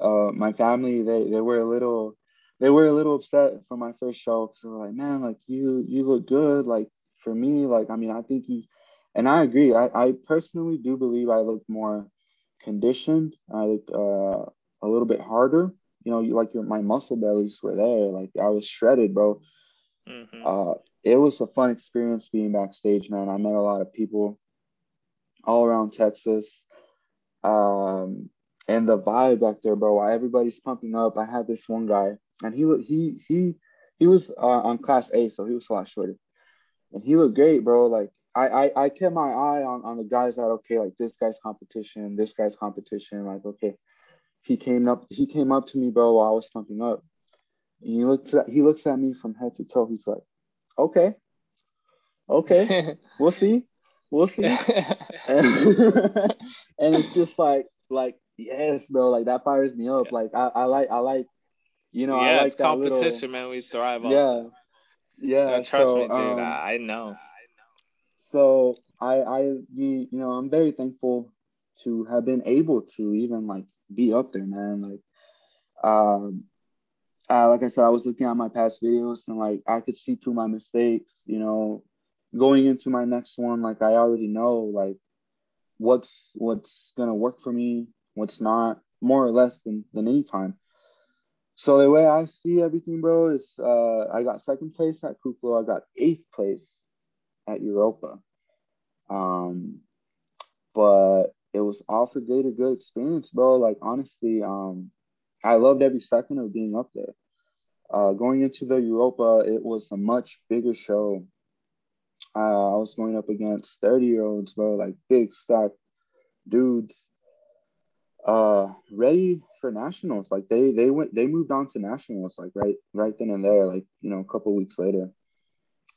Uh my family they they were a little they were a little upset for my first show because they were like, man, like you you look good, like for me, like I mean, I think you, and I agree. I, I personally do believe I look more conditioned. I look uh, a little bit harder. You know, you like your my muscle bellies were there. Like I was shredded, bro. Mm-hmm. Uh, it was a fun experience being backstage, man. I met a lot of people all around Texas. Um, and the vibe back there, bro. Everybody's pumping up. I had this one guy, and he looked he he he was uh, on class A, so he was a lot shorter, and he looked great, bro. Like I, I I kept my eye on on the guys that okay, like this guy's competition, this guy's competition. Like okay, he came up he came up to me, bro, while I was pumping up. And he looks at he looks at me from head to toe. He's like, okay, okay, (laughs) we'll see, we'll see. and, (laughs) (laughs) and it's just like like yes, bro, like that fires me up. Like I, I like I like you know, yeah, I like it's competition, little, man. We thrive on. Yeah, yeah. No, trust so, me, dude. Um, I, I know. So I, I, you, you know, I'm very thankful to have been able to even like be up there, man. Like, um, uh, like I said, I was looking at my past videos and like I could see through my mistakes. You know, going into my next one, like I already know like what's what's gonna work for me, what's not, more or less than than any time. So the way I see everything, bro, is uh, I got second place at Kuklo. I got eighth place at Europa. Um, but it was all for greater good experience, bro. Like honestly, um, I loved every second of being up there. Uh, going into the Europa, it was a much bigger show. Uh, I was going up against 30 year olds, bro, like big stack dudes uh ready for nationals. Like they they went they moved on to nationals like right right then and there like you know a couple weeks later.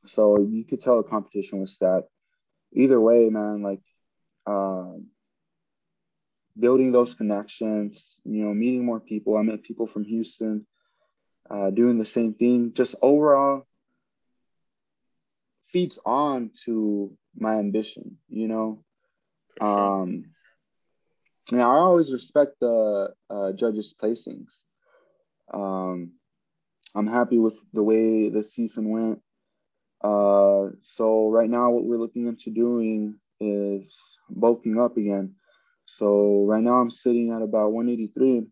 So you could tell the competition was stacked. Either way man like um building those connections you know meeting more people. I met people from houston uh, doing the same thing. Just overall feeds on to my ambition you know? Sure. Now I always respect the uh, judges' placings. Um, I'm happy with the way the season went. Uh, so right now, what we're looking into doing is bulking up again. So right now, I'm sitting at about 183.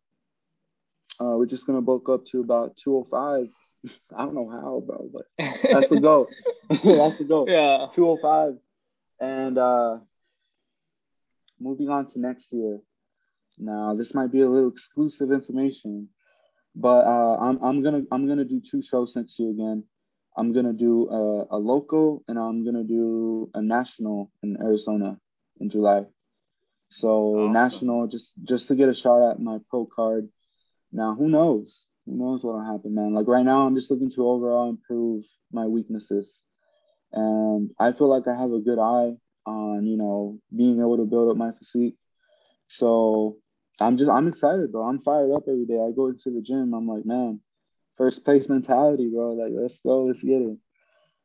Uh, we're just gonna bulk up to about 205. (laughs) I don't know how, bro, but that's the goal. (laughs) (laughs) that's the goal. Yeah, 205. And uh, moving on to next year. Now, this might be a little exclusive information, but uh, I'm, I'm gonna I'm gonna do two shows next year again. I'm gonna do a, a local and I'm gonna do a national in Arizona in July. So awesome. national, just just to get a shot at my pro card. Now, who knows? Who knows what'll happen, man? Like right now, I'm just looking to overall improve my weaknesses, and I feel like I have a good eye on you know being able to build up my physique. So I'm just I'm excited, bro. I'm fired up every day. I go into the gym. I'm like, man, first place mentality, bro. Like, let's go, let's get it.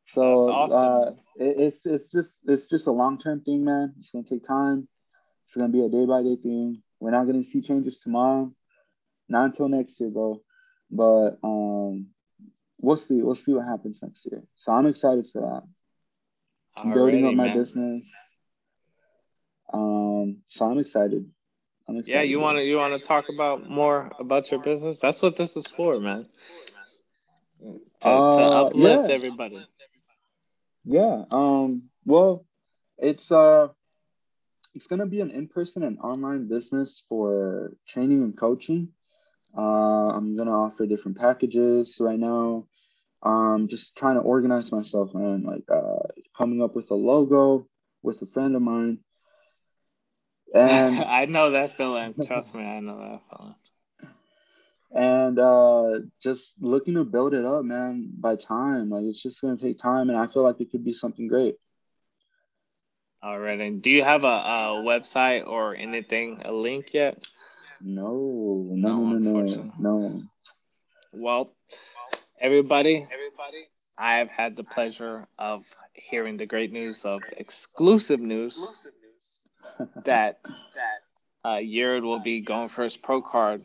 So awesome. uh, it, it's it's just it's just a long term thing, man. It's gonna take time. It's gonna be a day by day thing. We're not gonna see changes tomorrow, not until next year, bro. But um, we'll see. We'll see what happens next year. So I'm excited for that. I'm building up my man. business. Um, so I'm excited. Yeah, you want to you want to talk about more about your business? That's what this is for, man. To, uh, to uplift yeah. everybody. Yeah. Um. Well, it's uh, it's gonna be an in-person and online business for training and coaching. Uh, I'm gonna offer different packages right now. Um, just trying to organize myself and like uh, coming up with a logo with a friend of mine and (laughs) I know that feeling. Trust me, I know that feeling. And uh, just looking to build it up, man, by time. Like it's just gonna take time, and I feel like it could be something great. All right. And do you have a, a website or anything, a link yet? No, no, no, no, no, no. Well, everybody, everybody, I have had the pleasure of hearing the great news of exclusive news that uh, Yured will be going for his pro card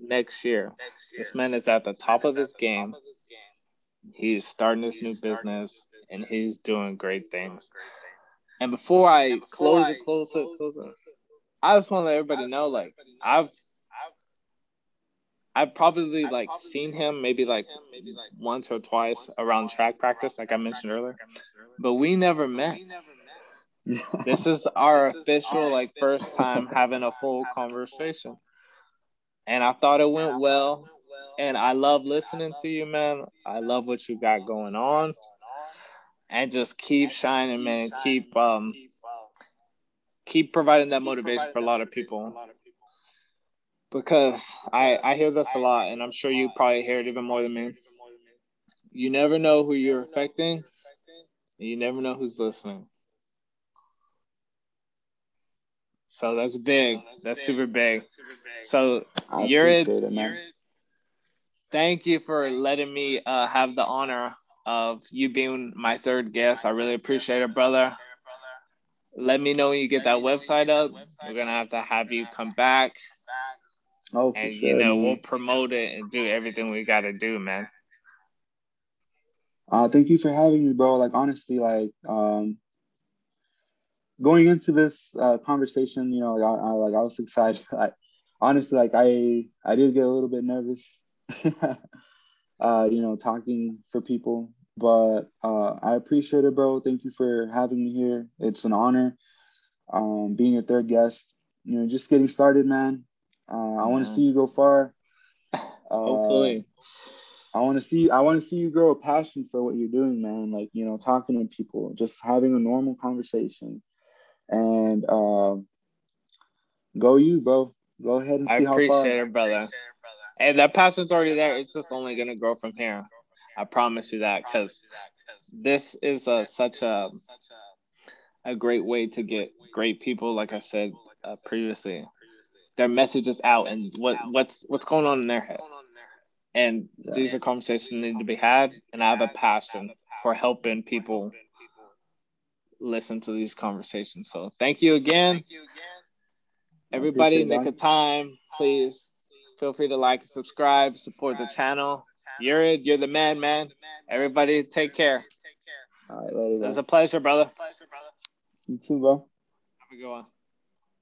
next year. This man is at the top of his game. He's starting this new business and he's doing great things. And before I close it, close it, close it, I just want to let everybody know, like I've I've probably like seen him maybe like once or twice around track practice, like I mentioned earlier, but we never met. This is our official like first time having a full conversation, and I thought it went well. And I love listening to you, man. I love what you got going on, and just keep shining, man. Keep um, keep providing that motivation for a lot of people because I I hear this a lot, and I'm sure you probably hear it even more than me. You never know who you're affecting, you never know who's listening. So that's big. That's super big. So Yured. Thank you for letting me uh, have the honor of you being my third guest. I really appreciate it, brother. Let me know when you get that website up. We're gonna have to have you come back Oh, and sure, you know man. we'll promote it and do everything we got to do, man. Uh, thank you for having me, bro. Like honestly, like um, going into this uh, conversation, you know, I, I like I was excited. (laughs) Like honestly, like I I did get a little bit nervous, (laughs) uh, you know, talking for people, but uh, I appreciate it, bro. Thank you for having me here. It's an honor um, being your third guest. You know, just getting started, man. Uh, I want to see you go far. (laughs) Uh, Hopefully. I want to see. I want to see you grow a passion for what you're doing, man. Like you know, talking to people, just having a normal conversation, and uh, go you, bro. Go ahead and see I how far. I appreciate it, brother. And that passion's already there. It's just only gonna grow from here. I promise you that, because this is a, such a a great way to get great people. Like I said uh, previously, their messages out and what what's what's going on in their head. And these are conversations that need to be had, and I have a passion for helping people listen to these conversations. So thank you again. Everybody, make a time, please. Feel free to like and subscribe, support the channel. Yured. You're the man, man. Everybody, take care. All right, later. It was a pleasure, brother. You too, bro. Have a good one.